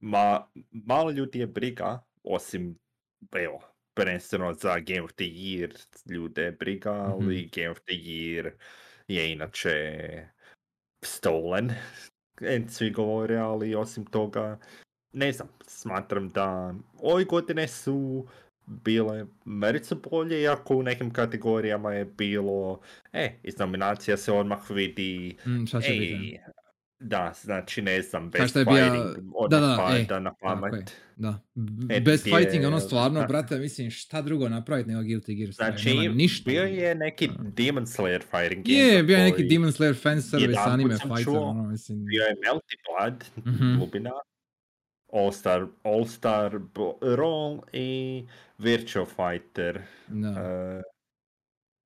ma, malo ljudi je briga, osim, evo, prvenstveno za Game of the Year ljude je briga, ali Game of the Year je inače stolen, en svi govore, ali osim toga, ne znam, smatram da ove godine su bile merice bolje, iako u nekim kategorijama je bilo, e, iz nominacija se odmah vidi, Mm, šta će biti? Da, znači ne znam, best je bio- fighting, da, da, da, e, na tako je. pamet. Da. E, Best gdje- fighting, ono stvarno, da. brate, mislim, šta drugo napraviti nego Guilty Gear Znači, nema ništa. bio je neki Da. Demon Slayer fighting game. Je, bio je neki Demon Slayer fan service jedanput anime fighter, čuo, ono, mislim. Bio je Melty Blood, Mhm. Glubina, All Star, All Star Roll i Virtual Fighter. Da. e,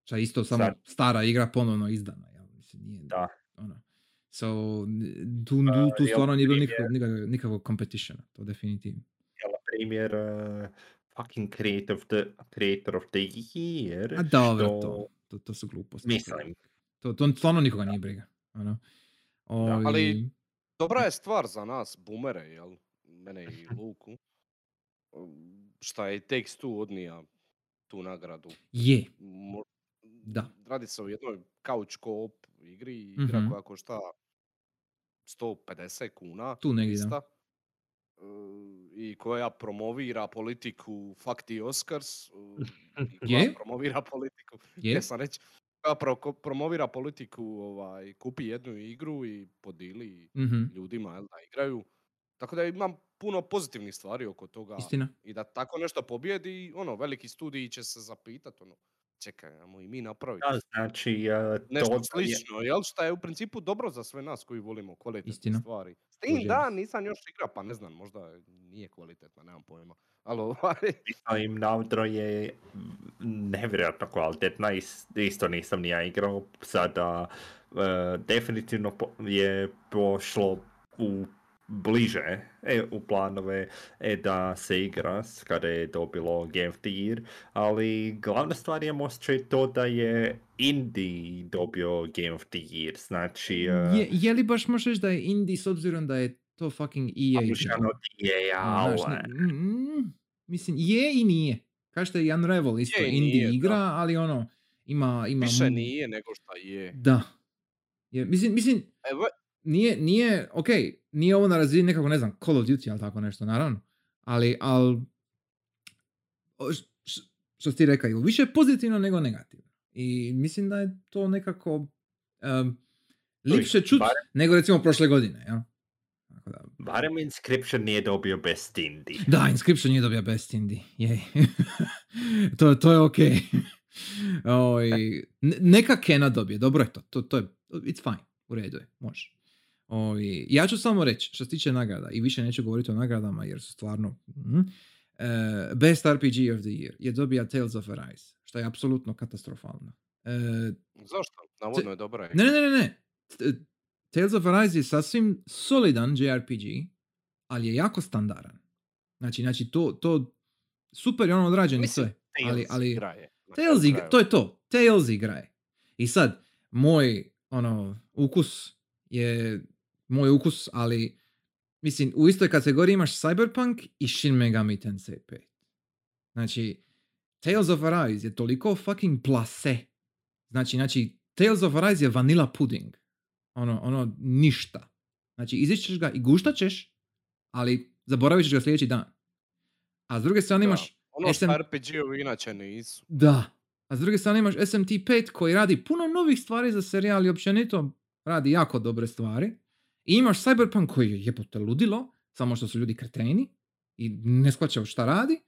Šta je isto samo sad- stara igra ponovno izdana, jel? Mislim, nije, Da. ono. So, n- tu, tu, tu stvarno nije bilo nikakvog, nikakvog, nikakvog competitiona, to definitivno. jel, na primjer, e, fucking creator of the, creator of the Year. A dobro, što- to, to, to su gluposti. Mislim, To, to stvarno nikoga nije briga. Ono. Ovi- ali- Dobra je stvar za nas, boomere, jel? Mene i Luku. Šta je Takes Two odnija tu nagradu. Je, Mo- Da. Radi se o jednoj couch co-op igri, igra Mhm. koja košta 150 kuna. tu negdje, da. ista, e, I koja promovira politiku Fuck the Oscars. e, i koja Je? promovira politiku. Je? Jesam reći. Koja pro- promovira politiku, ovaj, kupi jednu igru i podili Mhm, ljudima jel, da igraju. Tako da imam puno pozitivnih stvari oko toga. Istina. I da tako nešto pobjedi, ono, veliki studiji će se zapitati, ono, čekaj, ajmo i mi napraviti. da, znači, e, Nešto to da je- slično, jel? Šta je u principu dobro za sve nas koji volimo kvalitetne Istina. stvari. S tim Složio da, nisam još igra, pa ne znam, možda nije kvalitetna, nemam pojma. Ali ovaj, Mislim, Naudro je nevjerojatno kvalitetna, is- isto nisam ni ja igrao, sada e, definitivno je pošlo u bliže e, u planove e, da se igra kada je dobilo Game of the Year, ali glavna stvar je osjećaj to da je Indie dobio Game of the Year, znači... e, Je, je li baš možeš da je indie s obzirom da je to fucking EA? Od EA, mislim, je i nije. Kažete i Unravel isto Je indie nije, da. igra, ali ono, ima... ima više mu- nije nego šta je. Da. Jer, mislim, mislim, Evo, nije, nije, ok, nije ovo na razini nekako, ne znam, Call of Duty ili tako nešto, naravno. Ali, al, što ti rekao, više pozitivno nego negativno. I mislim da je to nekako um, lipše čut barem- nego recimo prošle godine, ja? Tako da, Barem Inscription nije dobio Best Indie. da, Inscription nije dobio Best Indie, jej. to, to je ok. Oj, ne- neka Kena dobije, dobro je to, to, to je, it's fine, u redu je, može. Oj, ja ću samo reći, što se tiče nagrada, i više neću govoriti o nagradama jer su stvarno... mhm, eh, Best RPG of the Year je dobija Tales of Arise, što je apsolutno katastrofalno. Eh, zašto? Navodno je dobra. ne, ne, ne, ne, Tales of Arise je sasvim solidan JRPG, ali je jako standardan. Znači, znači to, to super je ono odrađeno sve. Ali, ali, Tales igra, to je to. Tales igra je. I sad, moj ono, ukus je moj ukus, ali mislim, u istoj kategoriji imaš Cyberpunk i Shin Megami Tensei 5. Znači, Tales of Arise je toliko fucking plase. Znači, znači, Tales of Arise je vanilla pudding. Ono, ono, ništa. Znači, izićeš ga i guštat ćeš, ali zaboravit ćeš ga sljedeći dan. A s druge strane Da, imaš Ono što SM RPG-ovi inače nisu. da. A s druge strane imaš SMT5 koji radi puno novih stvari za serijal i općenito radi jako dobre stvari. I imaš Cyberpunk koji je jebote ludilo, samo što su ljudi kreteni i ne shvaćaju šta radi.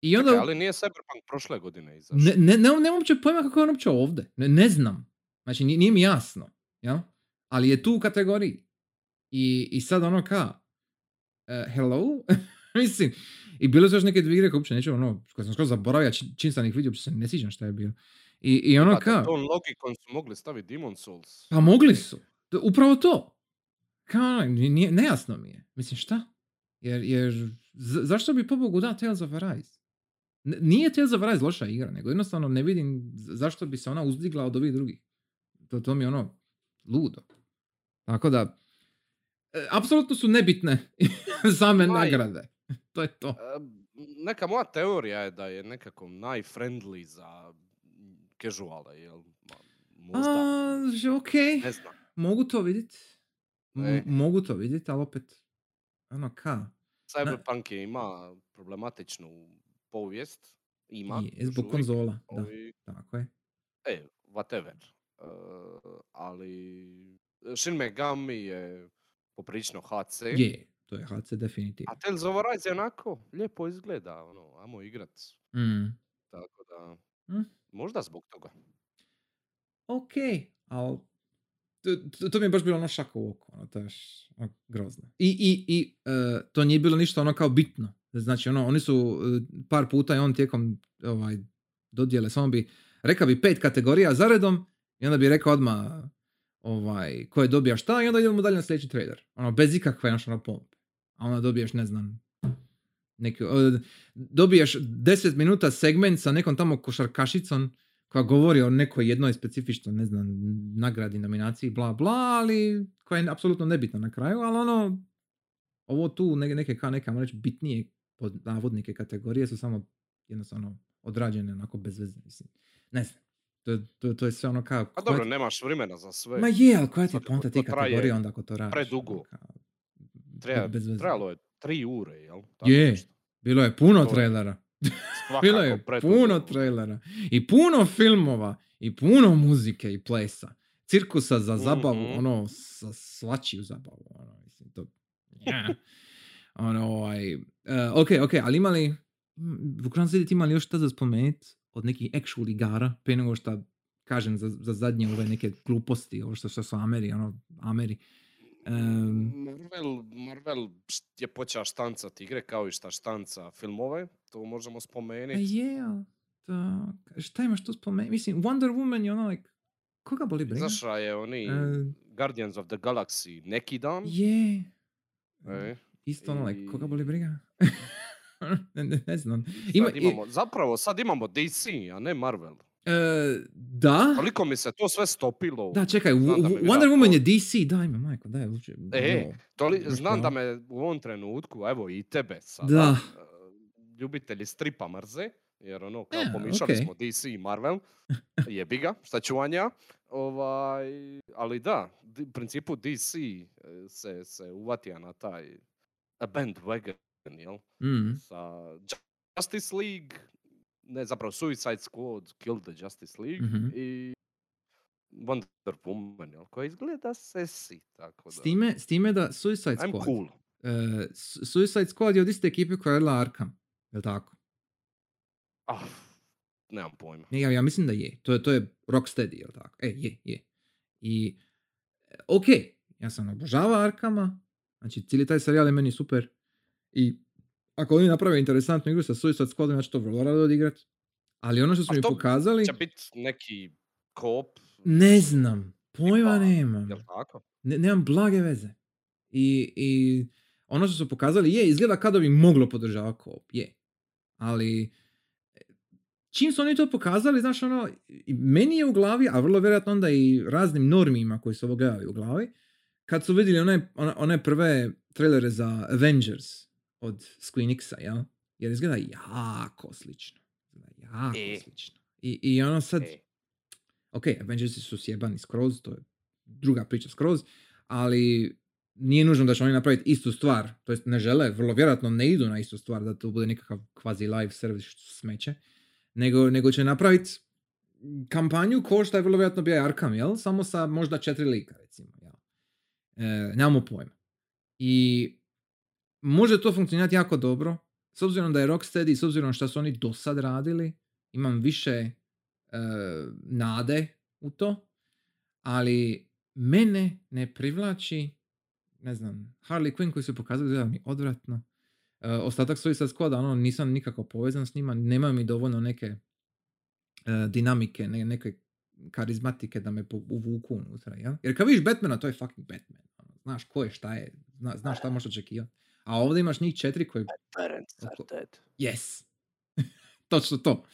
I onda... Čekaj, ali nije Cyberpunk prošle godine izašao. Ne, ne, nemam, nemam uopće pojma kako je on uopće ovdje. Ne, ne znam. Znači, nije, nije mi jasno. Jel? Ali je tu u kategoriji. I, i sad ono ka, eh, hello? Mislim, i bilo su još neke dvije igre koje uopće neću, ono, koje sam skoro zaboravio, čim, sam ih vidio, uopće se ne sjećam šta je bilo. I, i ono Pa, ka, Tom logikom su mogli staviti Demon Souls. pa mogli su. Upravo to. Kao, nije, nejasno mi je. Mislim, šta? Jer, jer za- zašto bi pobogu da Tales of Arise? N- Nije Tales of Arise loša igra, nego jednostavno ne vidim zašto bi se ona uzdigla od ovih drugih. To, to mi je ono ludo. Tako da, e, apsolutno su nebitne same i- nagrade. to je to. E, Neka moja teorija je da je nekako najfriendly za casuale, jel? Možda, A, ok, ne znam. mogu to vidjeti. E. Mogu to vidjeti, ali opet, ono ka. Cyberpunk je ima problematičnu povijest. Ima. Je, zbog konzola, da, Ovi- tako je. E, whatever. E, ali Shin Megami je poprično HC. Je, to je HC definitivno. A Tales of Arise je onako, lijepo izgleda, ono, ajmo igrat. Mm. Tako da, Mm. možda zbog toga. Ok, ali to, to, mi je baš bilo ono šaka u oko, ono, to ono, grozno. I, i, i e, to nije bilo ništa ono kao bitno. Znači, ono, oni su e, par puta i on tijekom ovaj, dodjele, samo bi, rekao bi pet kategorija zaredom i onda bi rekao odmah ovaj, ko je dobija šta i onda idemo dalje na sljedeći trailer. Ono, bez ikakve još ono pompe. A onda dobiješ, ne znam, neki, e, dobiješ 10 minuta segment sa nekom tamo košarkašicom koja govori o nekoj jednoj specifičnoj, ne znam, nagradi, nominaciji, bla, bla, ali koja je apsolutno nebitna na kraju, ali ono, ovo tu neke, neke kao neke, ajmo reći, bitnije pod navodnike kategorije su samo jednostavno odrađene onako bez veze, mislim. Ne znam. To, to, to je sve ono kao... A Pa dobro, nemaš vremena za sve. Ma je, ali koja ti je ponta ti traje kategorije onda ako to radiš? predugo. ono kao, Treba-. Trebalo je tri ure, jel? Tako Je. nešto. Bilo je puno To trailera. Bilo je puno trailera. I puno filmova. I puno muzike i plesa. Cirkusa za zabavu. Mhm. Ono, sa svačiju zabavu. Ono, mislim, to... Ja. ono, ovaj... Uh, ok, ok, ali imali... m, U krajnjem slijedu imali još šta za spomenut od nekih actual igara, prije nego što kažem za, za zadnje ove neke gluposti, ovo što, što su Ameri, ono, Ameri. Em, Marvel, Marvel je počeo štancat igre kao i šta štanca filmove, to možemo spomenuti. je, ali da, šta imaš tu spomenuti? Mislim, Wonder Woman je ono, like, koga boli briga? Izašla je oni E, Guardians of the Galaxy neki dan. Je. E, Isto ono, like, koga i- boli briga? ne, ne, ne znam. sad Ima- i- imamo, zapravo sad imamo DC, a ne Marvel. E, da, Koliko mi se to sve stopilo. da, čekaj, da Wonder Woman je DC, daj me, majko, daj, uopće. E. Toli, znam da me u ovom trenutku, evo i tebe sada, Da. e, ljubitelji stripa mrze, Jer ono, kao E, pomiješali okej. smo DC i Marvel, jebi ga, šta ću vam ja. Ovaj, ali da, u principu DC e, se, se uvatija na taj bandwagon, jel? Mm. Sa Justice League, ne zapravo Suicide Squad, Kill the Justice League Mhm. i Wonder Woman, jel? Koja izgleda sesi, tako da. S time, s time da Suicide I'm Squad, cool. Su- Suicide Squad je od iste ekipe koja je radila Arkham, je tako? Ah, nemam pojma. Ne, ja, ja mislim da je. To je, to je Rocksteady, jel tako? E, je, je. I, e, ok, ja sam obožava Arkama, znači cijeli taj serijal je meni super i ako oni naprave interesantnu igru sa Suicide Squadom, ja ću to vrlo rado odigrat. Ali ono što su mi to pokazali, Će biti neki kop, ne znam, pojma nemam. jel tako? Ne, nemam blage veze. I, I ono što su pokazali je, izgleda kao da bi moglo podržavati koop, je. Ali e, čim su oni to pokazali, znaš ono, meni je u glavi, a vrlo vjerojatno onda i raznim normima koji su ovo gledali u glavi, kad su vidjeli one, one prve trailere za Avengers od Squeenixa, jel? Jer izgleda jako slično. Izgleda jako E. slično. I, I ono sad, E, ok, Avengersi su sjebani skroz, to je druga priča skroz, ali nije nužno da će oni napraviti istu stvar, to jest ne žele, vrlo vjerojatno ne idu na istu stvar da to bude nekakav kvazi live service što smeće, nego, nego će napraviti kampanju ko što je vrlo vjerojatno bio Arkham, jel? Samo sa možda četiri lika, recimo, jel? E, nemamo pojma. I može to funkcionirati jako dobro, s obzirom da je Rocksteady, s obzirom što su oni do sad radili, imam više e, nade u to, ali mene ne privlači, ne znam, Harley Quinn koji su pokazali da mi odvratno. E, ostatak Suicide Squada, ono, nisam nikako povezan s njima, nema mi dovoljno neke e, dinamike, ne, neke karizmatike da me uvuku unutra, jel? Jer kad vidiš Batmana, to je fucking Batman. ono, Znaš ko je, šta je, zna, znaš šta možeš očekivati. A ovdje imaš njih četiri koji parents are Oko- dead. Yes. Točno to.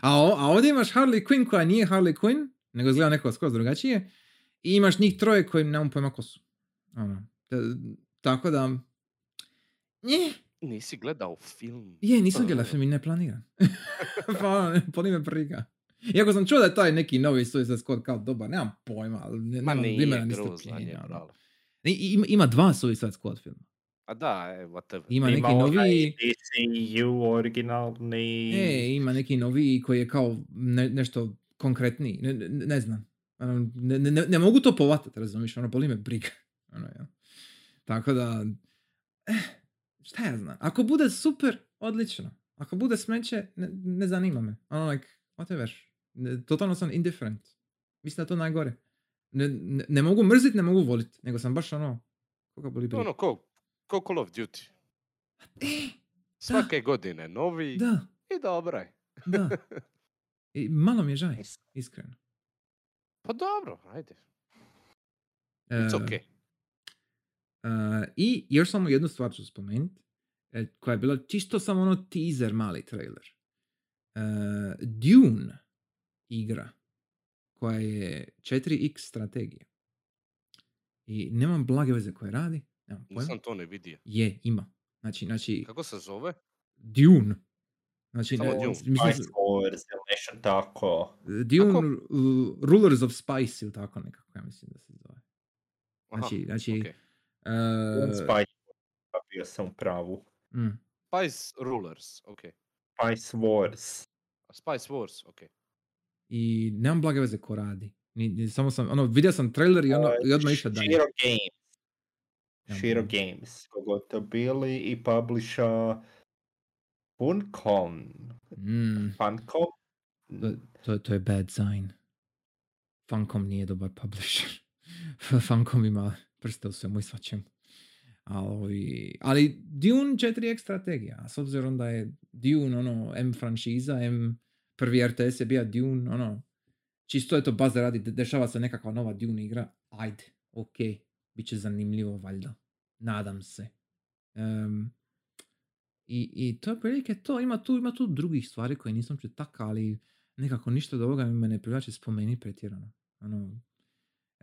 A, o- a ovdje imaš Harley Quinn koja nije Harley Quinn, nego izgleda neko skroz drugačije. I imaš njih troje koji nemam pojma ko su. Ono, t- tako da... Nje, Nisi gledao film? je, nisam gledala film i ne planiram. pa ono, ne, boli me briga. Iako sam čuo da je taj neki novi Suicide Squad kao dobar, nemam pojma, ali ne, Ma nije grozan je, ono. i- Ima, ima dva Suicide Squad filma. A da, e, whatever. Ima neki Ima noviji... DCU originalni... E, ima neki noviji koji je kao ne, nešto konkretniji. Ne, ne, ne znam. Ono, ne, ne, ne- ne mogu to povatati, razumiješ? Ono, boli me briga. Ono, ja. Tako da, eh, šta ja znam. Ako bude super, odlično. Ako bude smeće, ne, ne zanima me. Ono, like, whatever. Ne, totalno sam indifferent. Mislim da to najgore. Ne, ne, ne mogu mrzit, ne mogu volit. Nego sam baš ono, koga boli briga. Ono, ko, ko Call of Duty. E, Svake godine novi da, i dobro je. da. I malo mi je žaj, iskreno. Pa dobro, ajde. It's E, okay. Uh, I još samo jednu stvar ću spomenuti, e, koja je bila čisto samo ono teaser, mali trailer. Uh, Dune igra, koja je 4X strategija. I nemam blage veze koje radi, nemam pojma. Nisam to ne vidio. Je, ima. Znači, znači Kako se zove? Dune. Znači, Samo ne- Dune. mislim, Spice Wars ili nešto tako. Dune Kako? uh, Rulers of Spice ili tako nekako, ja mislim da se zove. Aha, Znači, znači okej. uh, Spice Wars, pa bio sam u pravu. mm. Spice Rulers, ok. Spice Wars. Spice Wars, ok. I nemam blage veze ko radi. Ni, ni- samo sam, ono, vidio sam trailer i, ono, Uh, i odmah išao dalje. Nemam Shiro pojma. Games. Kogo to bili i publisha Funcom. Mm, Funcom? to, to, to je bad sign. Funcom nije dobar publisher. Funcom ima prste u svemu i svačemu. Ali, ali Dune 4X strategija, s obzirom da je Dune ono M franšiza, M prvi RTS je bio Dune, ono, čisto je to baza radi, de- dešava se nekakva nova Dune igra, ajde, ok, bit će zanimljivo valjda, nadam se. Em, i, I to je prilike to, ima tu, ima tu drugih stvari koje nisam čuo ali nekako ništa od ovoga me ne privlači spomeni pretjerano. Ono,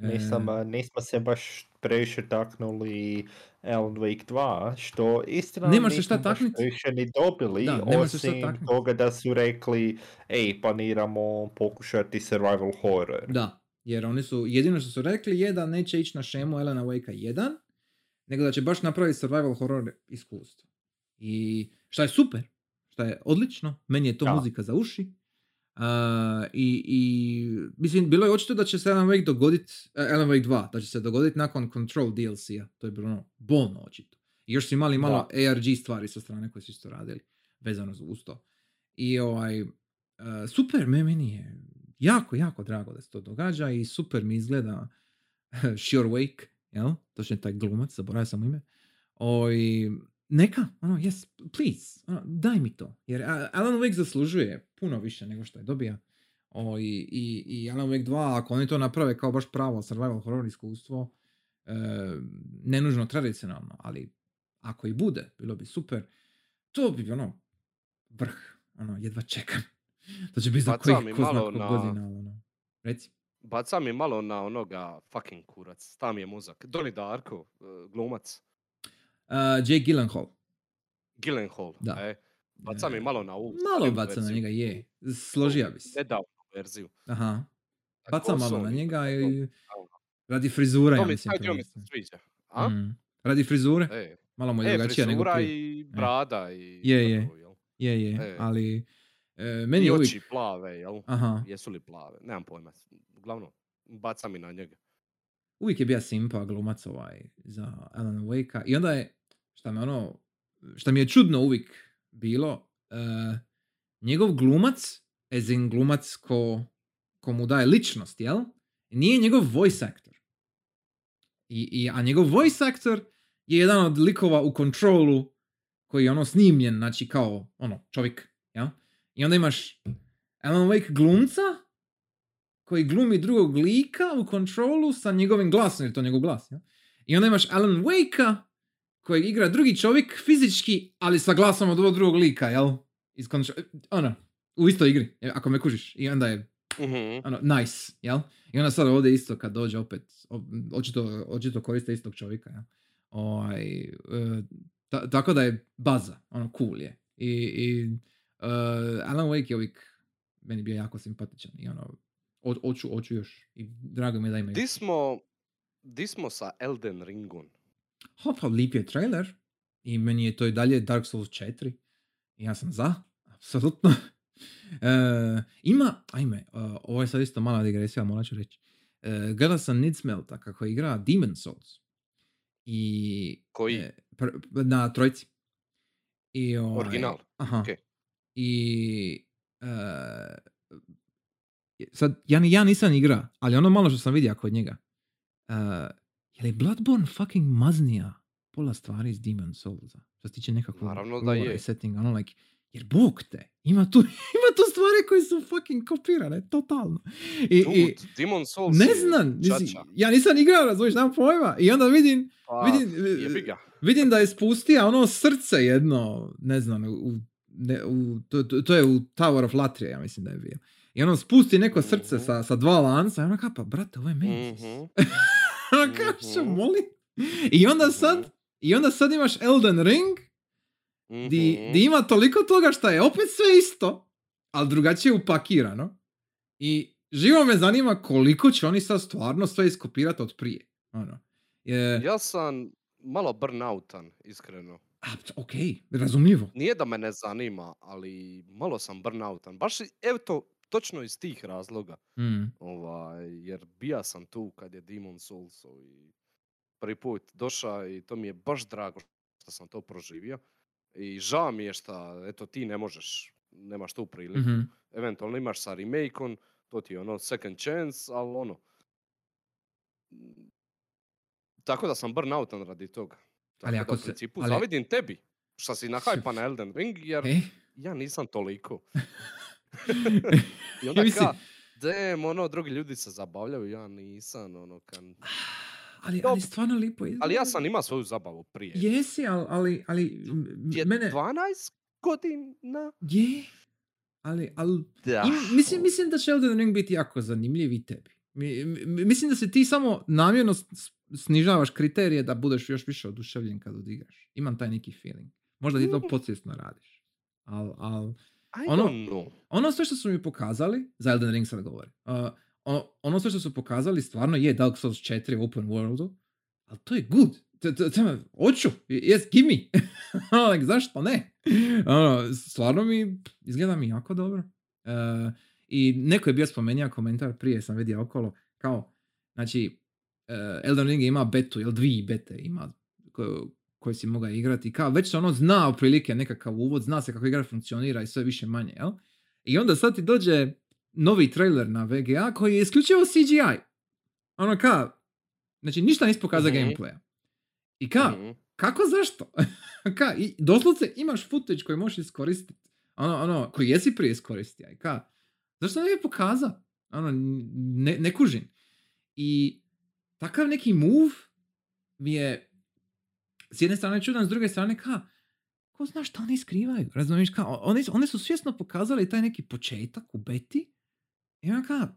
Nisam, E, nismo se baš previše taknuli Alan Wake 2, što istina Nemaš se šta nismo baš previše ni dobili, Da, nemaš se šta osim toga da su rekli, ej, planiramo pokušati survival horror. Da, jer oni su, jedino što su rekli je da neće ići na šemu Elena Wake 1, nego da će baš napraviti survival horror iskustvo. I šta je super, šta je odlično, meni je to Da. muzika za uši. A, i, I, mislim, bilo je očito da će se Alan Wake dogodit, eh, Alan Wake 2, da će se dogodit nakon Control DLC-a. To je bilo ono, bolno očito. I još su imali malo ARG stvari sa strane koje su isto radili, vezano uz to. I ovaj, eh, super, me, meni je jako, jako drago da se to događa i super mi izgleda Sure Wake, jel? Točno je taj glumac, zaboravio sam ime. Oj, neka, ono, yes, please, ono, daj mi to. Jer Alan Wake zaslužuje puno više nego što je dobija. O, i, i, I Alan Wake 2, ako oni to naprave kao baš pravo survival horror iskustvo, e, ne nužno tradicionalno, ali ako i bude, bilo bi super. To bi ono, vrh, ono, jedva čekam. To će biti za kojih ko zna na- godina, ono. Reci. Baca mi malo na onoga fucking kurac. Tam je muzak. Donnie Darko, uh, glumac. Uh, Jake Gyllenhaal. Gyllenhaal. Da. E, baca mi E, malo na ovu. Malo baca na verziju. njega, je. Složio bi se. Nedavnu verziju. Aha. Baca malo na njega To- i radi frizura, To ja mi, mislim. dio mi se sviđa. A? Mm. Radi frizure, E, malo mu je e drugačija nego frizura prije. i brada i... Je, je. Je, je, E. ali e, meni I je uvijek... oči plave, jel? Aha, Jesu li plave? Nemam pojma. Uglavnom, baca mi na njega. uvijek je bio simpa glumac ovaj za Alan Wake-a. I onda je, šta me ono, šta mi je čudno uvijek bilo, e, njegov glumac, as in glumac ko, ko mu daje ličnost, jel? Nije njegov voice actor. I, i, a njegov voice actor je jedan od likova u Controlu koji je ono snimljen, znači kao ono, čovjek? I onda imaš Alan Wake glumca koji glumi drugog lika u Controlu sa njegovim glasom, jer je to njegov glas, jel? I onda imaš Alan Wake-a kojeg igra drugi čovjek fizički, ali sa glasom od ovog drugog lika, jel? Iz Control, ono, u istoj igri, ako me kužiš. I onda je Mhm. ono, nice, jel? I onda sad ovdje isto kad dođe opet, očito, očito koriste istog čovjeka, jel? Ovaj, e, ta- tako da je baza, ono, cool je. I, i Alan Wake je uvijek meni bio jako simpatičan i ono, o- oću, oću još. I drago mi je da imaju. Di smo, di smo sa Elden Ringom? Ha, pa lip je trailer i meni je to i dalje Dark Souls 4. I ja sam za, apsolutno. E, ima, ajme, e, ovo je sad isto mala digresija, morat ću reći. E, gledao sam Nidsmelta kako igra Demon Souls. I, Koji? e, pr- na trojci. I, ovaj, Original, Aha. okej. I e, sad, ja, ja nisam igra, ali ono malo što sam vidio kod njega. Uh, je li Bloodborne fucking maznija pola stvari iz Demon Soulsa? Što se tiče nekakvog Naravno da je. i settinga, ono like, jer bog te, ima tu, ima tu stvari koje su fucking kopirane, totalno. I, i Dude, Demon Souls ne znam, čača. ja nisam igrao, razumiješ, nemam pojma. I onda vidim, Pa, vidim, vidim da je spustio ono srce jedno, ne znam, u, ne, u, to, to, je u Tower of Latria, ja mislim da je bio. I ono spusti neko srce Mhm. sa, sa dva lanca i ono kao, pa brate, ovo je Mages. Mhm. ono kao, što Mhm. molim? I onda sad, Mhm. i onda sad imaš Elden Ring, di, di ima toliko toga što je opet sve isto, ali drugačije upakirano. I živo me zanima koliko će oni sad stvarno sve iskopirati od prije. Ono. Je, Ja sam malo burnoutan, iskreno. A, ok, razumljivo. Nije da me ne zanima, ali malo sam burnoutan. Baš, evo to, točno iz tih razloga. Mm. Ovaj, jer bija sam tu kad je Demon Souls i prvi put došao i to mi je baš drago što sam to proživio. I žao mi je što, eto, ti ne možeš, nemaš tu priliku. Mhm. Eventualno imaš sa remake-om, to ti je ono second chance, ali ono... mm, Tako da sam burnoutan radi toga. Ali da ako u se- principu ali- zavidim tebi, što si na hypa na Elden Ring, jer E? ja nisam toliko. I onda mislim- ka, dem, ono, drugi ljudi se zabavljaju, ja nisam, ono, kan... ali, ali stvarno lipo izgleda. Ali ja sam imao svoju zabavu prije. Jesi, ali, ali, ali Je mene... 12 godina? Je, ali, ali Da. im- mislim, mislim da će Elden Ring biti jako zanimljiv i tebi. Mi- mi- mislim da se ti samo namjerno snižavaš kriterije da budeš još više oduševljen kad odigraš. Imam taj neki feeling. Možda ti to podsvjesno radiš. Al, al, Ono- ono sve što su mi pokazali, za Elden Ring sad govorim, uh, ono, ono sve što su pokazali stvarno je Dark Souls 4 u open worldu, ali to je good. Hoću, yes, give me. like, zašto ne? Ono, stvarno mi, izgleda mi jako dobro. Uh, I neko je bio spomenuo komentar, prije sam vidio okolo, kao, znači, Elden Ring ima betu, jel dvije bete ima koju, koju si mogao igrati. Kao, već se ono zna otprilike nekakav uvod, zna se kako igra funkcionira i sve više manje, jel? I onda sad ti dođe novi trailer na VGA koji je isključivo CGI. Ono ka, znači ništa nisi pokazao Mhm. gameplaya. I ka, Mhm. kako zašto? ka, i doslovce imaš footage koji možeš iskoristiti. Ono, ono, koji jesi prije iskoristio. I ka, zašto ne bi pokazao? Ono, ne, ne kužim. I takav neki move mi je s jedne strane čudan, s druge strane ka, ko zna šta oni skrivaju, razumiješ, kao, oni, oni su svjesno pokazali taj neki početak u beti i onda ka,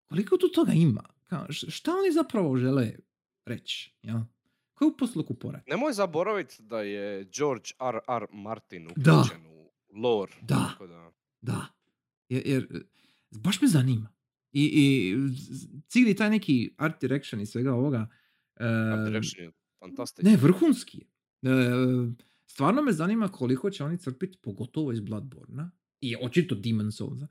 koliko tu toga ima, kao, š- šta oni zapravo žele reći, ja? Koju posluku porad? Nemoj zaboraviti da je George R. R. Martin Da. uključen u lore. Da. tako da- Da, jer, jer baš me zanima. I, i cijeli taj neki art direction i svega ovoga, Art direction je fantastičan. Ne, vrhunski. E, stvarno me zanima koliko će oni crpiti, pogotovo iz Bloodborne i očito Demon Soulsa,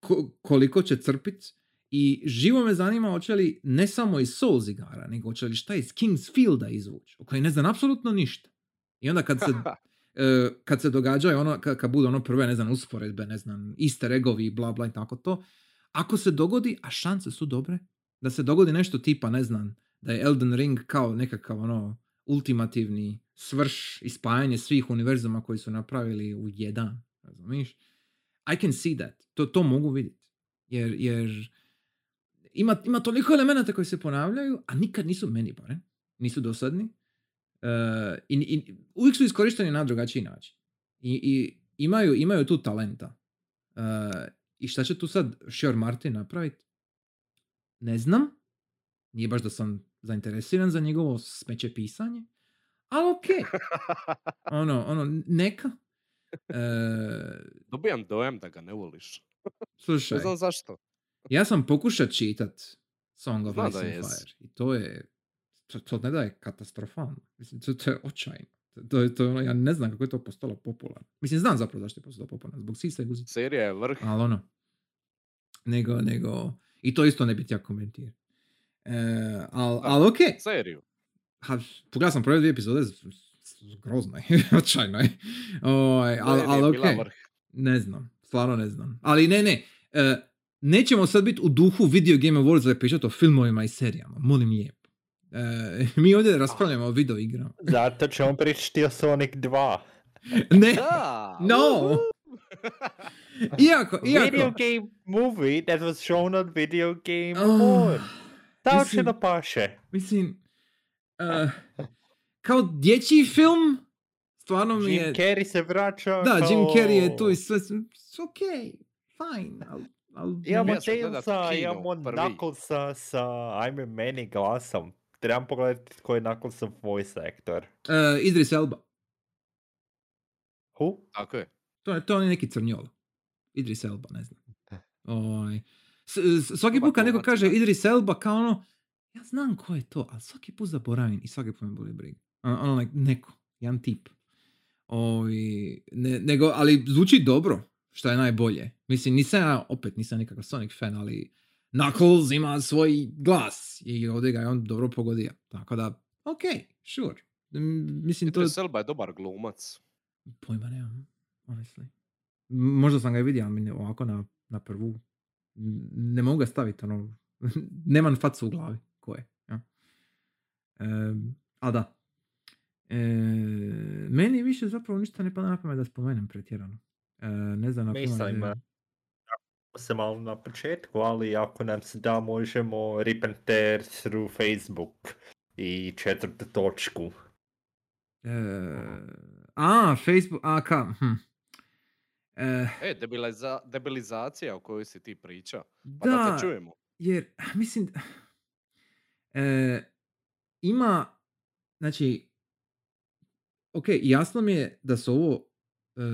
ko- koliko će crpiti i živo me zanima hoće li ne samo iz Souls igara, nego hoće li šta iz Kingsfielda izvući, o koji ne znam apsolutno ništa. I onda kad se, e, kad se događaju ono, kad, kad bude ono prve, ne znam, usporedbe, ne znam, easter eggovi, bla bla i tako to, ako se dogodi, a šanse su dobre, da se dogodi nešto tipa, ne znam, da je Elden Ring kao nekakav ono ultimativni svrš i spajanje svih univerzuma koji su napravili u jedan, razumiješ? I can see that. To, to mogu vidjeti. Jer, jer ima, ima toliko elemenata koji se ponavljaju, a nikad nisu meni barem. Nisu dosadni. Uh, i, i, uvijek su iskorišteni na drugačiji način. I, i imaju, imaju tu talenta. Uh, I šta će tu sad Sure Martin napraviti? Ne znam. Nije baš da sam zainteresiran za njegovo smeće pisanje. Ali ok. Ono, ono, neka. E, Dobijam dojam da ga ne voliš. slušaj, Ne znam zašto. ja sam pokušao čitat Song of Ice and. Fire. I to je, to, to ne da je katastrofalno. Mislim, to, to je očajno. To, je, to je ono, ja ne znam kako je to postalo popularno. Mislim, znam zapravo zašto je postalo popularno. Zbog sisa i guzica. Serija je vrh. Ali ono, nego, nego, i to isto ne bi ja komentirao. E, ali al, ok. Seriju. Ha, pogledao sam prve dvije epizode, grozno je, očajno je. Ovaj, al, Serija al, je bila ok, vrh. ne znam, stvarno ne znam. Ali ne, ne, e, nećemo sad biti u duhu Video Game Awards da pričati o filmovima i serijama, molim lijepo. E, mi ovdje raspravljamo o video igrama. Zato ćemo pričati o Sonic 2. Ne, no! uhu. Iako, Video iako. game movie that was shown on Video Game Oh, Award. Tako će mislim- da paše. Mislim, e, kao dječji film, stvarno mi Jim je... Carrey se vraća Da, Jim kao- Carrey je tu i sve, s- ok, fine, al, al, Imamo kino imamo. Knucklesa sa, ajme meni glasom. Trebam pogledati tko je Knucklesov voice actor. E, Idris Elba. Who? Tako je. To je, to je neki crnjol. Idris Elba, ne znam. Ovaj, s- s- svaki put kad neko kaže. Idris Elba, kao ono, ja znam ko je to, ali svaki put zaboravim i svaki put me boli briga. Ono, ono like, neko, jedan tip. Ovi, ne, nego, ali zvuči dobro, što je najbolje. Mislim, nisam ja, opet nisam nikakav Sonic fan, ali Knuckles ima svoj glas i ovdje ga je on dobro pogodio. Tako da, ok, sure. Mislim, to, Idris Elba je dobar glumac. Pojma nemam, honestly. Možda sam ga i vidio, ali ovako na, na prvu ne mogu ga staviti, ono, nemam facu u glavi, ko je. Ja. Em, a da. E, meni više zapravo ništa ne pada na pamet da spomenem pretjerano. E, ne znam ideja. eh, se malo na početku, ali ako nam se da možemo rip and tear through Facebook i četvrtu točku. E, a, Facebook, a ka, hm. E, E, debiliza- debilizacija o kojoj si ti priča. Pa da, da, te čujemo. jer, mislim, e, ima, znači, ok, jasno mi je da su ovo,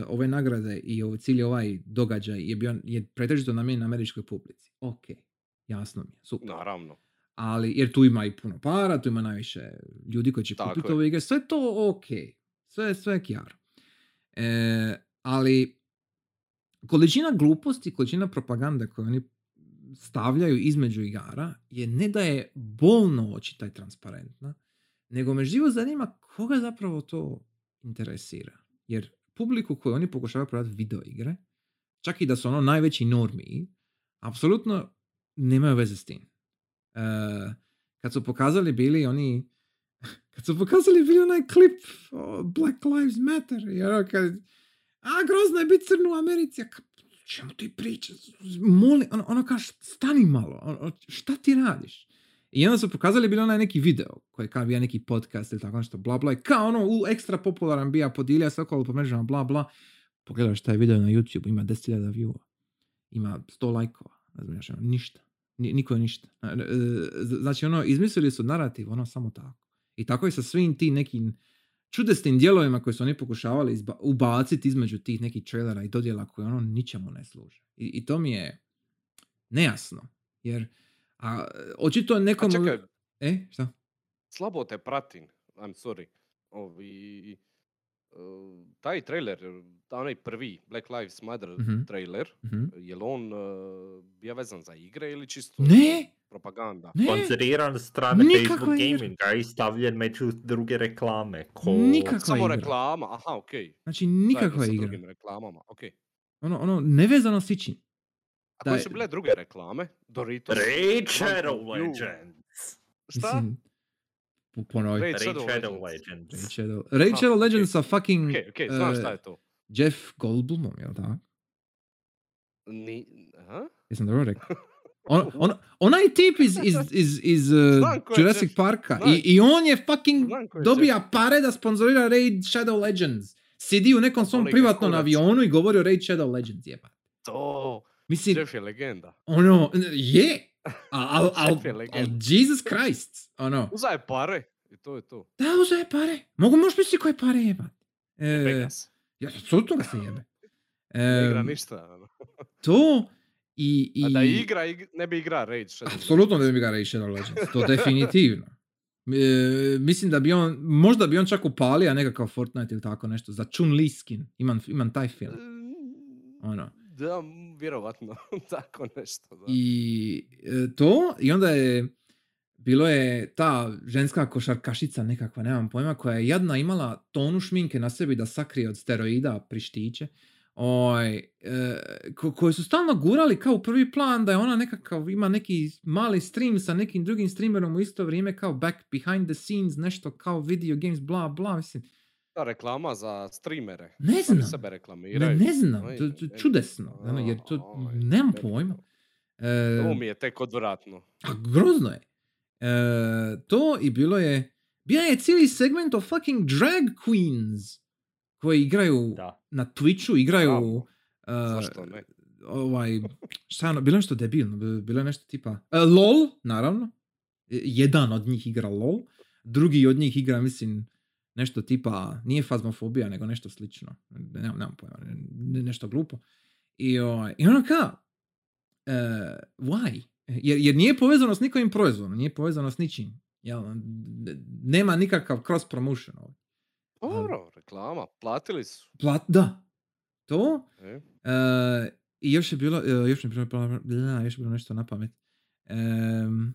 ove nagrade i ovo, cijeli ovaj događaj je bio, je pretežito namijenjen američkoj publici. Ok, jasno mi je, super. Naravno. Ali, jer tu ima i puno para, tu ima najviše ljudi koji će Tako kupiti je. ove igre, sve to ok, sve, sve je kjaro. E, ali, količina gluposti, količina propagande koju oni stavljaju između igara je ne da je bolno očita i transparentna, nego me živo zanima koga zapravo to interesira. Jer publiku koju oni pokušavaju prodati video igre, čak i da su ono najveći normiji, apsolutno nemaju veze s tim. E, kad su pokazali bili oni kad su pokazali bili onaj klip o Black Lives Matter i ono kad a grozno je biti crno u Americi čemu ti pričaš moli, ono, ono kao stani malo ono, šta ti radiš i onda su pokazali bili onaj neki video koji je kao bio neki podcast ili tako nešto bla bla kao ono u ekstra popularan bija podilja se okolo po mrežama bla bla pogledaš taj video na YouTube ima 10.000 view ima 100 lajkova još, ono, ništa Ni- niko je ništa. Znači, ono, izmislili su narativ, ono, samo tako. I tako je sa svim tim nekim čudesnim dijelovima koje su oni pokušavali izba- ubaciti između tih nekih trailera i dodjela koje ono ničemu ne služe. I, i to mi je nejasno. Jer, a, očito je A nekom... čekaj, E, šta? slabo te pratim, I'm sorry. Ovi, uh, taj trailer, onaj prvi Black Lives Matter Mhm. trailer, Mhm. je li on uh, bio vezan za igre ili čisto Ne, propaganda? ne, Sponzoriran od strane Nikakva Facebook igra. Gaminga i stavljen među druge reklame. Ko... Nikakva Samo igra. reklama, aha, okej. znači Zajedno nikakva sa igra. drugim reklamama, okej. Ono, ono, nevezano s ičim. A Da koje je- su bile druge reklame? Doritos? Raid Shadow. Legends. Šta? Ponovi. Raid Shadow Legends. Legends. Raid Shadow. Raid. Legends sa fucking Okej, okej, znaš e, šta je to? Jeff Goldblumom, jel tako? Ni, aha? Jesam dobro rekao? On, on, onaj tip iz, iz, iz, iz uh, je Jurassic Jeff, Parka. I, i on je fucking je dobija pare da sponzorira Raid Shadow Legends. Sidi u nekom svom privatnom avionu i govori o Raid Shadow Legends, jeba. To, Mislim, Jeff je legenda. ono, je, al, al, al. Jesus Christ, ono, Uzaje pare i to je to. da uzaje pare, mogu možeš misliti koje pare jeba. E, ga se. ja, apsolutno ga se jebe. Ne igra ništa. ono. to i... i A da igra, ig- ne bi igra Raid Shadow. Apsolutno ne bi ga Raid Shadow Legends, to definitivno. E, mislim da bi on, možda bi on čak upalio nekakav Fortnite ili tako nešto, za Chun-Li skin, imam, imam taj film, Mm, ono. Da, vjerovatno, tako nešto. Da. I e, to, i onda je, bilo je ta ženska košarkašica nekakva, nemam pojma, koja je jadna imala tonu šminke na sebi da sakrije od steroida prištiće, Oj, e, ko, koji su stalno gurali kao u prvi plan da je ona nekakav, ima neki mali stream sa nekim drugim streamerom u isto vrijeme kao back behind the scenes, nešto kao video games, bla bla, mislim, Ta reklama za streamere. ne znam, sebe ne, reklamiraju. ne znam, Oj, to, to čudesno, ono, jer to, nemam pojma. E, To mi je tek odvratno. A grozno je. E, to i bilo je, bio je cijeli segment o fucking drag queens koji igraju Da. na Twitchu, igraju Bravo. uh, Zašto ne? ovaj, šta je ono, bilo je nešto debilno, bi- bilo je nešto tipa, e, LOL, naravno, E, jedan od njih igra LOL, drugi od njih igra, mislim, nešto tipa, nije fazmofobija, nego nešto slično, nemam, nemam pojma, ne- nešto glupo. I, ovaj, i ono kao, e, why? Jer, jer nije povezano s nikojim proizvodom, nije povezano s ničim. Jel? Nema nikakav cross promotion. ovdje. Dobro, reklama, platili su. Plat, da. To. E? E, I još je bilo, e, još je bilo, još je bilo nešto na pamet. Em,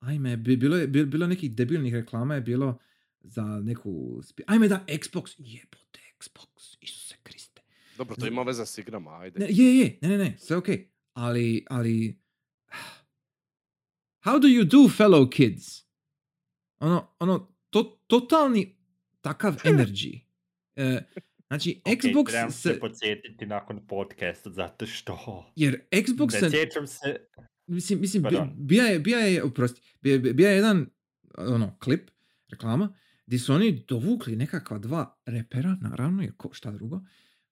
ajme, bi- bilo je bi- bilo nekih debilnih reklama je bilo za neku... Ajme da, Xbox, jebote, Xbox, Isuse Kriste. Dobro, to ima veze s igrama, ajde. Ne, je, je, ne, ne, ne, sve okej. Ali, ali... How do you do, fellow kids? Ono, ono, to, totalni takav energy. E, znači, Ok, Xbox trebam se... se podsjetiti nakon podcasta, zato što... Jer Xbox Ne se... sjećam se... Mislim, mislim, bija je, bija je, oprosti, bija, je- bija je jedan, ono, klip, reklama, gdje su oni dovukli nekakva dva repera, naravno, jer ko, šta drugo,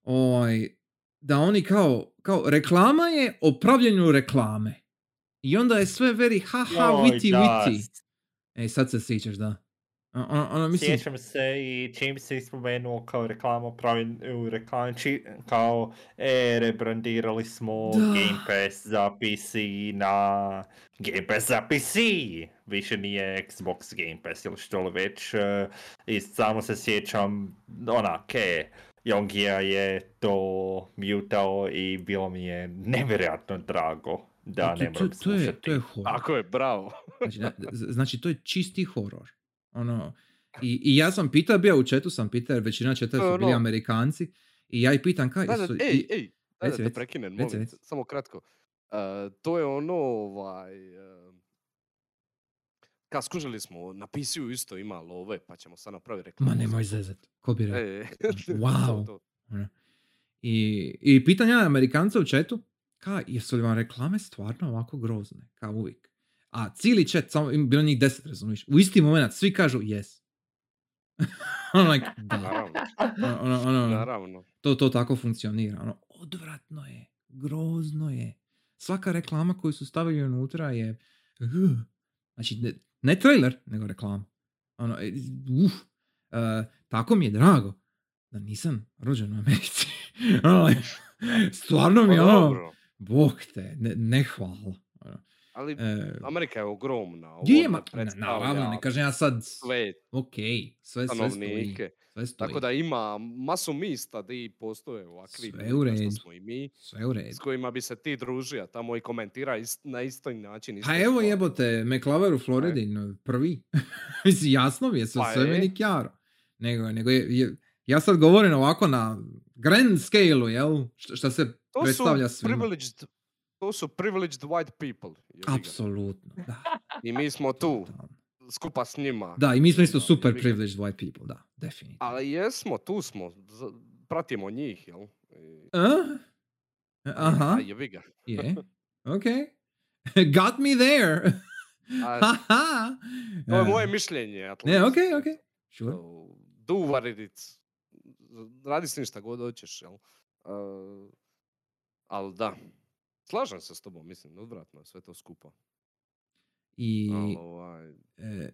ovaj, da oni kao, kao, reklama je o pravljenju reklame. I onda je sve very haha, Joj, witty, witty. E, sad se sjećaš, da. Ono, ono, mislim, Sjećam se i čim si spomenuo kao reklamu pravi u reklami, či- kao e, rebrandirali smo Da. Game Pass za PC na Game Pass za PC. Više nije Xbox Game Pass ili što li već. e, I samo se sjećam, onak, e, Jongija je to mutao i bilo mi je nevjerojatno drago da to, ne to, moram to, je, slušati. to je horor. Tako je, bravo. Znači, da- znači, to je čisti horor. Ono, i, I ja sam pitao, bio u četu sam pitao, jer većina četa su bili ono- Amerikanci. I ja ih pitam kaj Da, da, su... ej, ej, da, da te prekinem, molim te, samo kratko. E, to je ono, ovaj, e, ka skužili smo, na PC-u isto ima love, pa ćemo sad napraviti reklamu. Ma nemoj zezat. Ko bi rekao? E, Wow. to. I, I pitan ja Amerikanca u četu, ka, jesu li vam reklame stvarno ovako grozne, kao uvijek? A cijeli chat, samo im bilo njih deset, razumiješ? U isti moment svi kažu yes. ono, like, da. Naravno, Ono, ono, ono, naravno. to, to tako funkcionira. Ono, odvratno je, grozno je. Svaka reklama koju su stavili unutra je, uh, znači ne, ne trailer, nego reklama. Ono, e, uf, e, tako mi je drago da nisam rođen u Americi. Ono, like, stvarno mi je Pa ono, bog te, ne, ne hvala. Ali e, Amerika je ogromna. ovo je, ne ma, na- predstavlja naravno, ne kažem ja sad, sve ok, sve, sve stoji. Sve stoji. Tako da ima masu mista di postoje ovakvi Sve u redu. smo i mi, Sve u redu. s kojima bi se ti družio tamo i komentira ist- na isti način. iste Pa evo jebote, McLaver u Floridi, no, prvi. Mislim, jasno mi je, sve, Pa sve je. meni kjaro. Nego, nego je, je- ja sad govorim ovako na grand scale-u, jel? Šta, šta se To su predstavlja svima. privileged, to su privileged white people. Apsolutno, da. I mi smo tu, skupa s njima. Da, i mi smo isto super privileged white people, da, definitivno. Ali jesmo, tu smo, pratimo njih, jel? I- A? Aha, A jebi ga. je, ok. Got me there. A, to je moje E, mišljenje. Atlas. Ne, ok, ok. Sure. So, do what it is. Radi s njim šta god hoćeš, jel? Uh, ali da, slažem se s tobom, mislim, odvratno je sve to skupa. I, Ali, ovaj, e,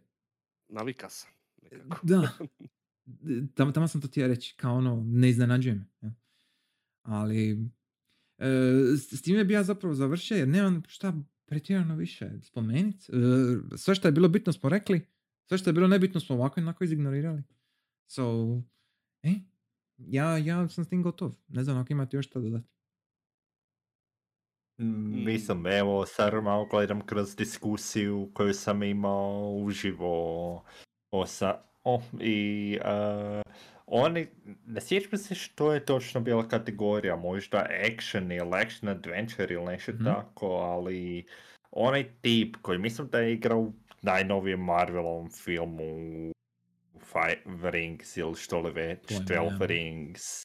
navika sam. nekako. Da. Tamo, tamo sam to htio reći, kao ono, ne iznenađuje me. ja. Ali, e, s, time bi ja zapravo završio, jer nemam šta pretjerano više spomenuti. sve što je bilo bitno smo rekli, sve što je bilo nebitno smo ovako onako izignorirali. So, e, ja, ja sam s tim gotov. Ne znam ako imate još šta dodati. Mm, Mislim, evo, sad malo gledam kroz diskusiju koju sam imao uživo o sa, o, i uh, oni, ne sjećam se što je točno bila kategorija, možda action ili action adventure ili nešto Mhm. tako, ali onaj tip koji mislim da je igrao u najnovijem Marvelovom filmu Five Rings ili što li već, Pojma Twelve nemam. Rings,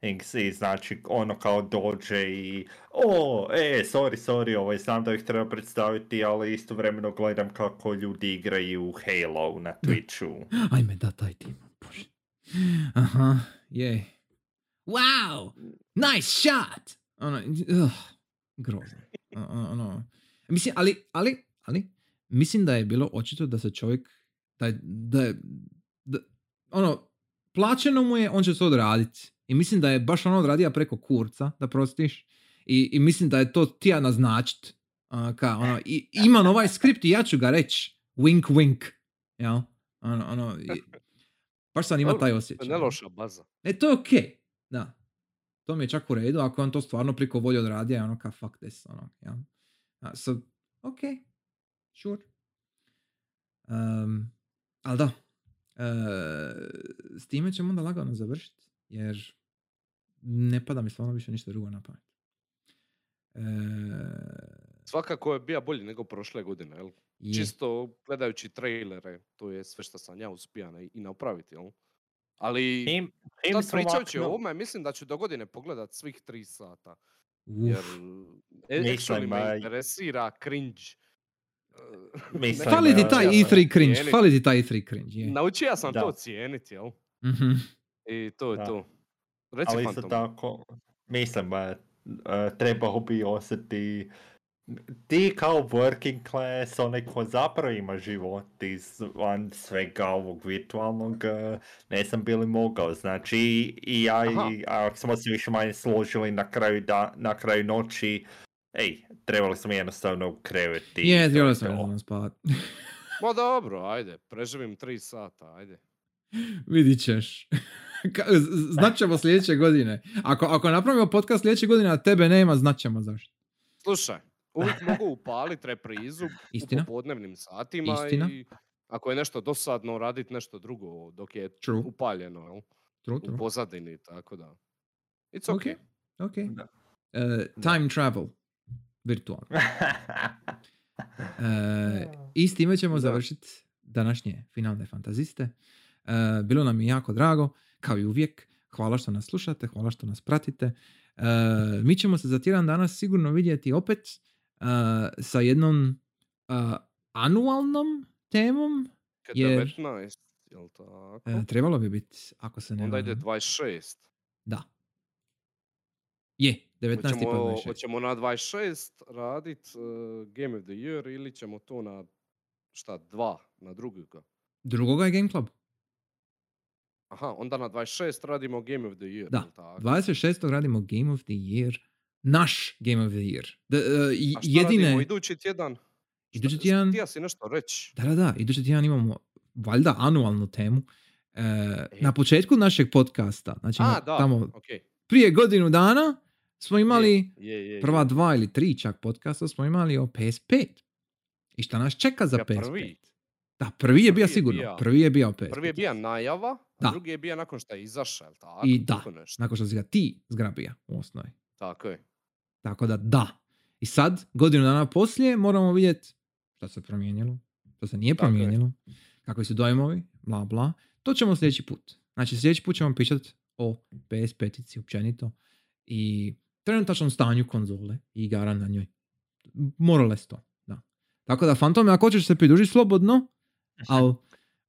Rings i znači ono kao dođe i o, e, sorry, sorry, ovaj, znam da ih treba predstaviti, ali istovremeno gledam kako ljudi igraju Halo na Twitchu. Ajme, da, taj tim. Bože. Aha, je. Wow! Nice shot! Ono, uh, grozno. Ono, mislim, ali, ali, ali, mislim da je bilo očito da se čovjek, da, je- da, je- da ono, plaćeno mu je, on će to odraditi. I mislim da je baš ono odradio preko kurca, da prostiš. I, i mislim da je to tija naznačit. Uh, ka, ono, i, imam ovaj skript i ja ću ga reći. Wink, wink. Jel? Ono, ono, i, baš sam ima taj To osjećaj. je Ne loša baza. E, to je okej. Da. To mi je čak u redu, ako je on to stvarno priko volje odradio, ono kao fuck this, ono, jel? A, so, ok, sure. Um, ali da, e, s time ćemo onda lagano završiti, jer ne pada mi stvarno više ništa drugo na pamet. E, Svakako je bio bolji nego prošle godine, jel? je. Čisto gledajući trailere, to je sve što sam ja uspio na- i napraviti, jel? Ali Im, im sad pričajući o ovome, mislim da ću do godine pogledat svih tri sata. Uf, Jer actually me interesira cringe. Fali ti taj da, E3 cringe, fali ti taj E3 cringe, je. Naučio sam Da. to cijeniti, jel? Mhm. I to je Da. to. Reci ali isto tako, mislim, ba, e, trebao bi ostati ti kao working class, onaj ko zapravo ima život izvan svega ovog virtualnog, eh, ne sam bili mogao. Znači, i ja Aha. i a smo se više manje složili na kraju, da, na kraju noći, ej, trebali smo jednostavno u krevet i Je, sam to. jednostavno spavat. Ma dobro, ajde, preživim tri sata, ajde. Vidit ćeš. Ka- z- z- Znat ćemo sljedeće godine. Ako, ako napravimo podcast sljedeće godine, a tebe nema, znat ćemo zašto. Slušaj, uvijek mogu upaliti reprizu Istina. u popodnevnim satima Istina. i ako je nešto dosadno, raditi nešto drugo dok je True. upaljeno jel? True, u true. pozadini, tako da. It's Ok, okay. ok. Da. E, time travel. Virtualno. E, I s time ćemo Da. završiti današnje finalne fantaziste. E, bilo nam je jako drago, kao i uvijek. Hvala što nas slušate, hvala što nas pratite. E, mi ćemo se za tjedan danas sigurno vidjeti opet e, sa jednom e, anualnom temom. Kad Jer- 19, jel tako? E, trebalo bi biti, ako se ne Onda ide varam. 26. Da. Je, 19. Hoćemo, pa 26. hoćemo na 26 radit uh, Game of the Year ili ćemo to na šta, dva, na drugoga? Drugoga je Game Club. Aha, onda na 26 radimo Game of the Year, Da, tako? 26. radimo Game of the Year. Naš Game of the Year. Da, e, i- A šta jedine... radimo idući tjedan? Idući tjedan- Htio si nešto reći? Da, da, da. Idući tjedan imamo valjda anualnu temu. E, na početku našeg podcasta, znači A, na- da, tamo ok. prije godinu dana smo imali Je, je, je. prva dva ili tri čak podcasta smo imali o PS5. I šta nas čeka za Ja, PS5? prvi. Da, prvi je bio sigurno. Prvi je bio PS5. Prvi je bio najava, Da. drugi je bio nakon što je izašao, jel tako? I da, nešto. nakon što si ga ti zgrabija u osnovi. Tako je. Tako da da. I sad, godinu dana poslije, moramo vidjeti što se promijenilo, što se nije Tako je. promijenilo, kakvi su dojmovi, bla bla. To ćemo sljedeći put. Znači sljedeći put ćemo pričati o PS5 općenito i trenutačnom stanju konzole i igara na njoj. More or less to, da. Tako da, Fantome, ako hoćeš se pridružiti slobodno, ali,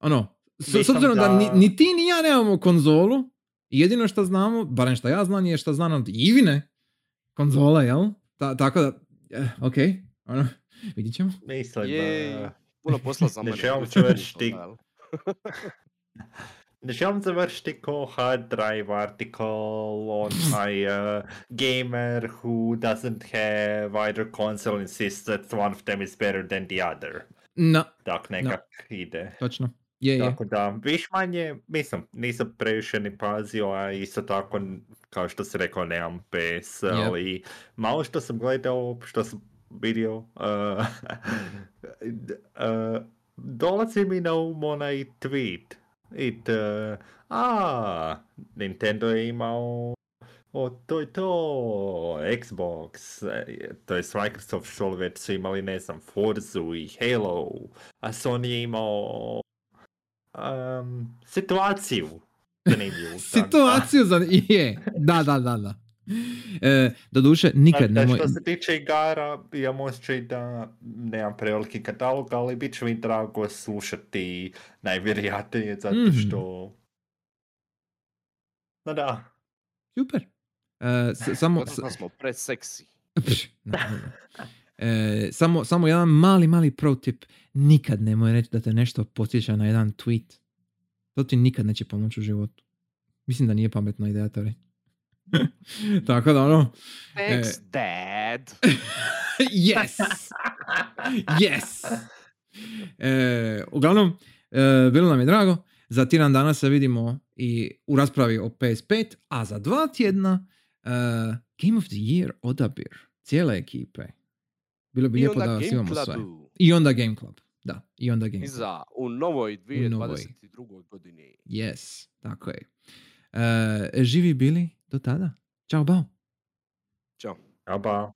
ono, s, s obzirom da, ni, da- ni ti ni ja nemamo konzolu, jedino što znamo, barem što ja znam je što znam od Ivine konzola, jel? Ta, tako da, eh, ok, ono, vidit ćemo. Mislim Je, da... puno posla za Ne mene. želim idući put, završiti. jel? Ne želim završiti ko hard drive article on my uh, gamer who doesn't have either console insists that one of them is better than the other. No, Tak nekak ide. točno. Je, je. Tako da, viš manje, mislim, nisam previše ni pazio, a isto tako, kao što si rekao, nemam PS, Yep. ali malo što sam gledao, što sam vidio, uh, uh, dolazi mi na um onaj tweet. It, uh, a, Nintendo je imao o, to je to, Xbox, to je Microsoft što li već su imali, ne znam, Forzu i Halo, a Sony je imao um, situaciju zanimljivu. Situaciju za... Je, da, da, da, da. E, doduše, nikad Tako da nemoj... što se tiče igara, imam osjećaj da nemam preveliki katalog, ali bit će mi drago slušati najvjerojatnije zato Mhm. što... No da. Super. E, s- samo, što smo preseksi. Pš, ne, ne, ne. E, samo, samo jedan mali, mali pro tip. Nikad nemoj reći da te nešto podsjeća na jedan tweet. To ti nikad neće pomoći u životu. Mislim da nije pametna ideja to reći. Tako da ono, Thanks, dad. yes! Yes! E, uglavnom, e, bilo nam je drago. Za tjedan dana se vidimo i u raspravi o PS5, a za dva tjedna e, Game of the Year odabir cijele ekipe. Bilo bi I lijepo onda da vas Game imamo sve. I onda Game Club. Da, i onda Game I Club. za u novoj novoj. 2022. godini. Yes, tako je. E, živi bili do tada. Ćao, bao. Ćao. Aba.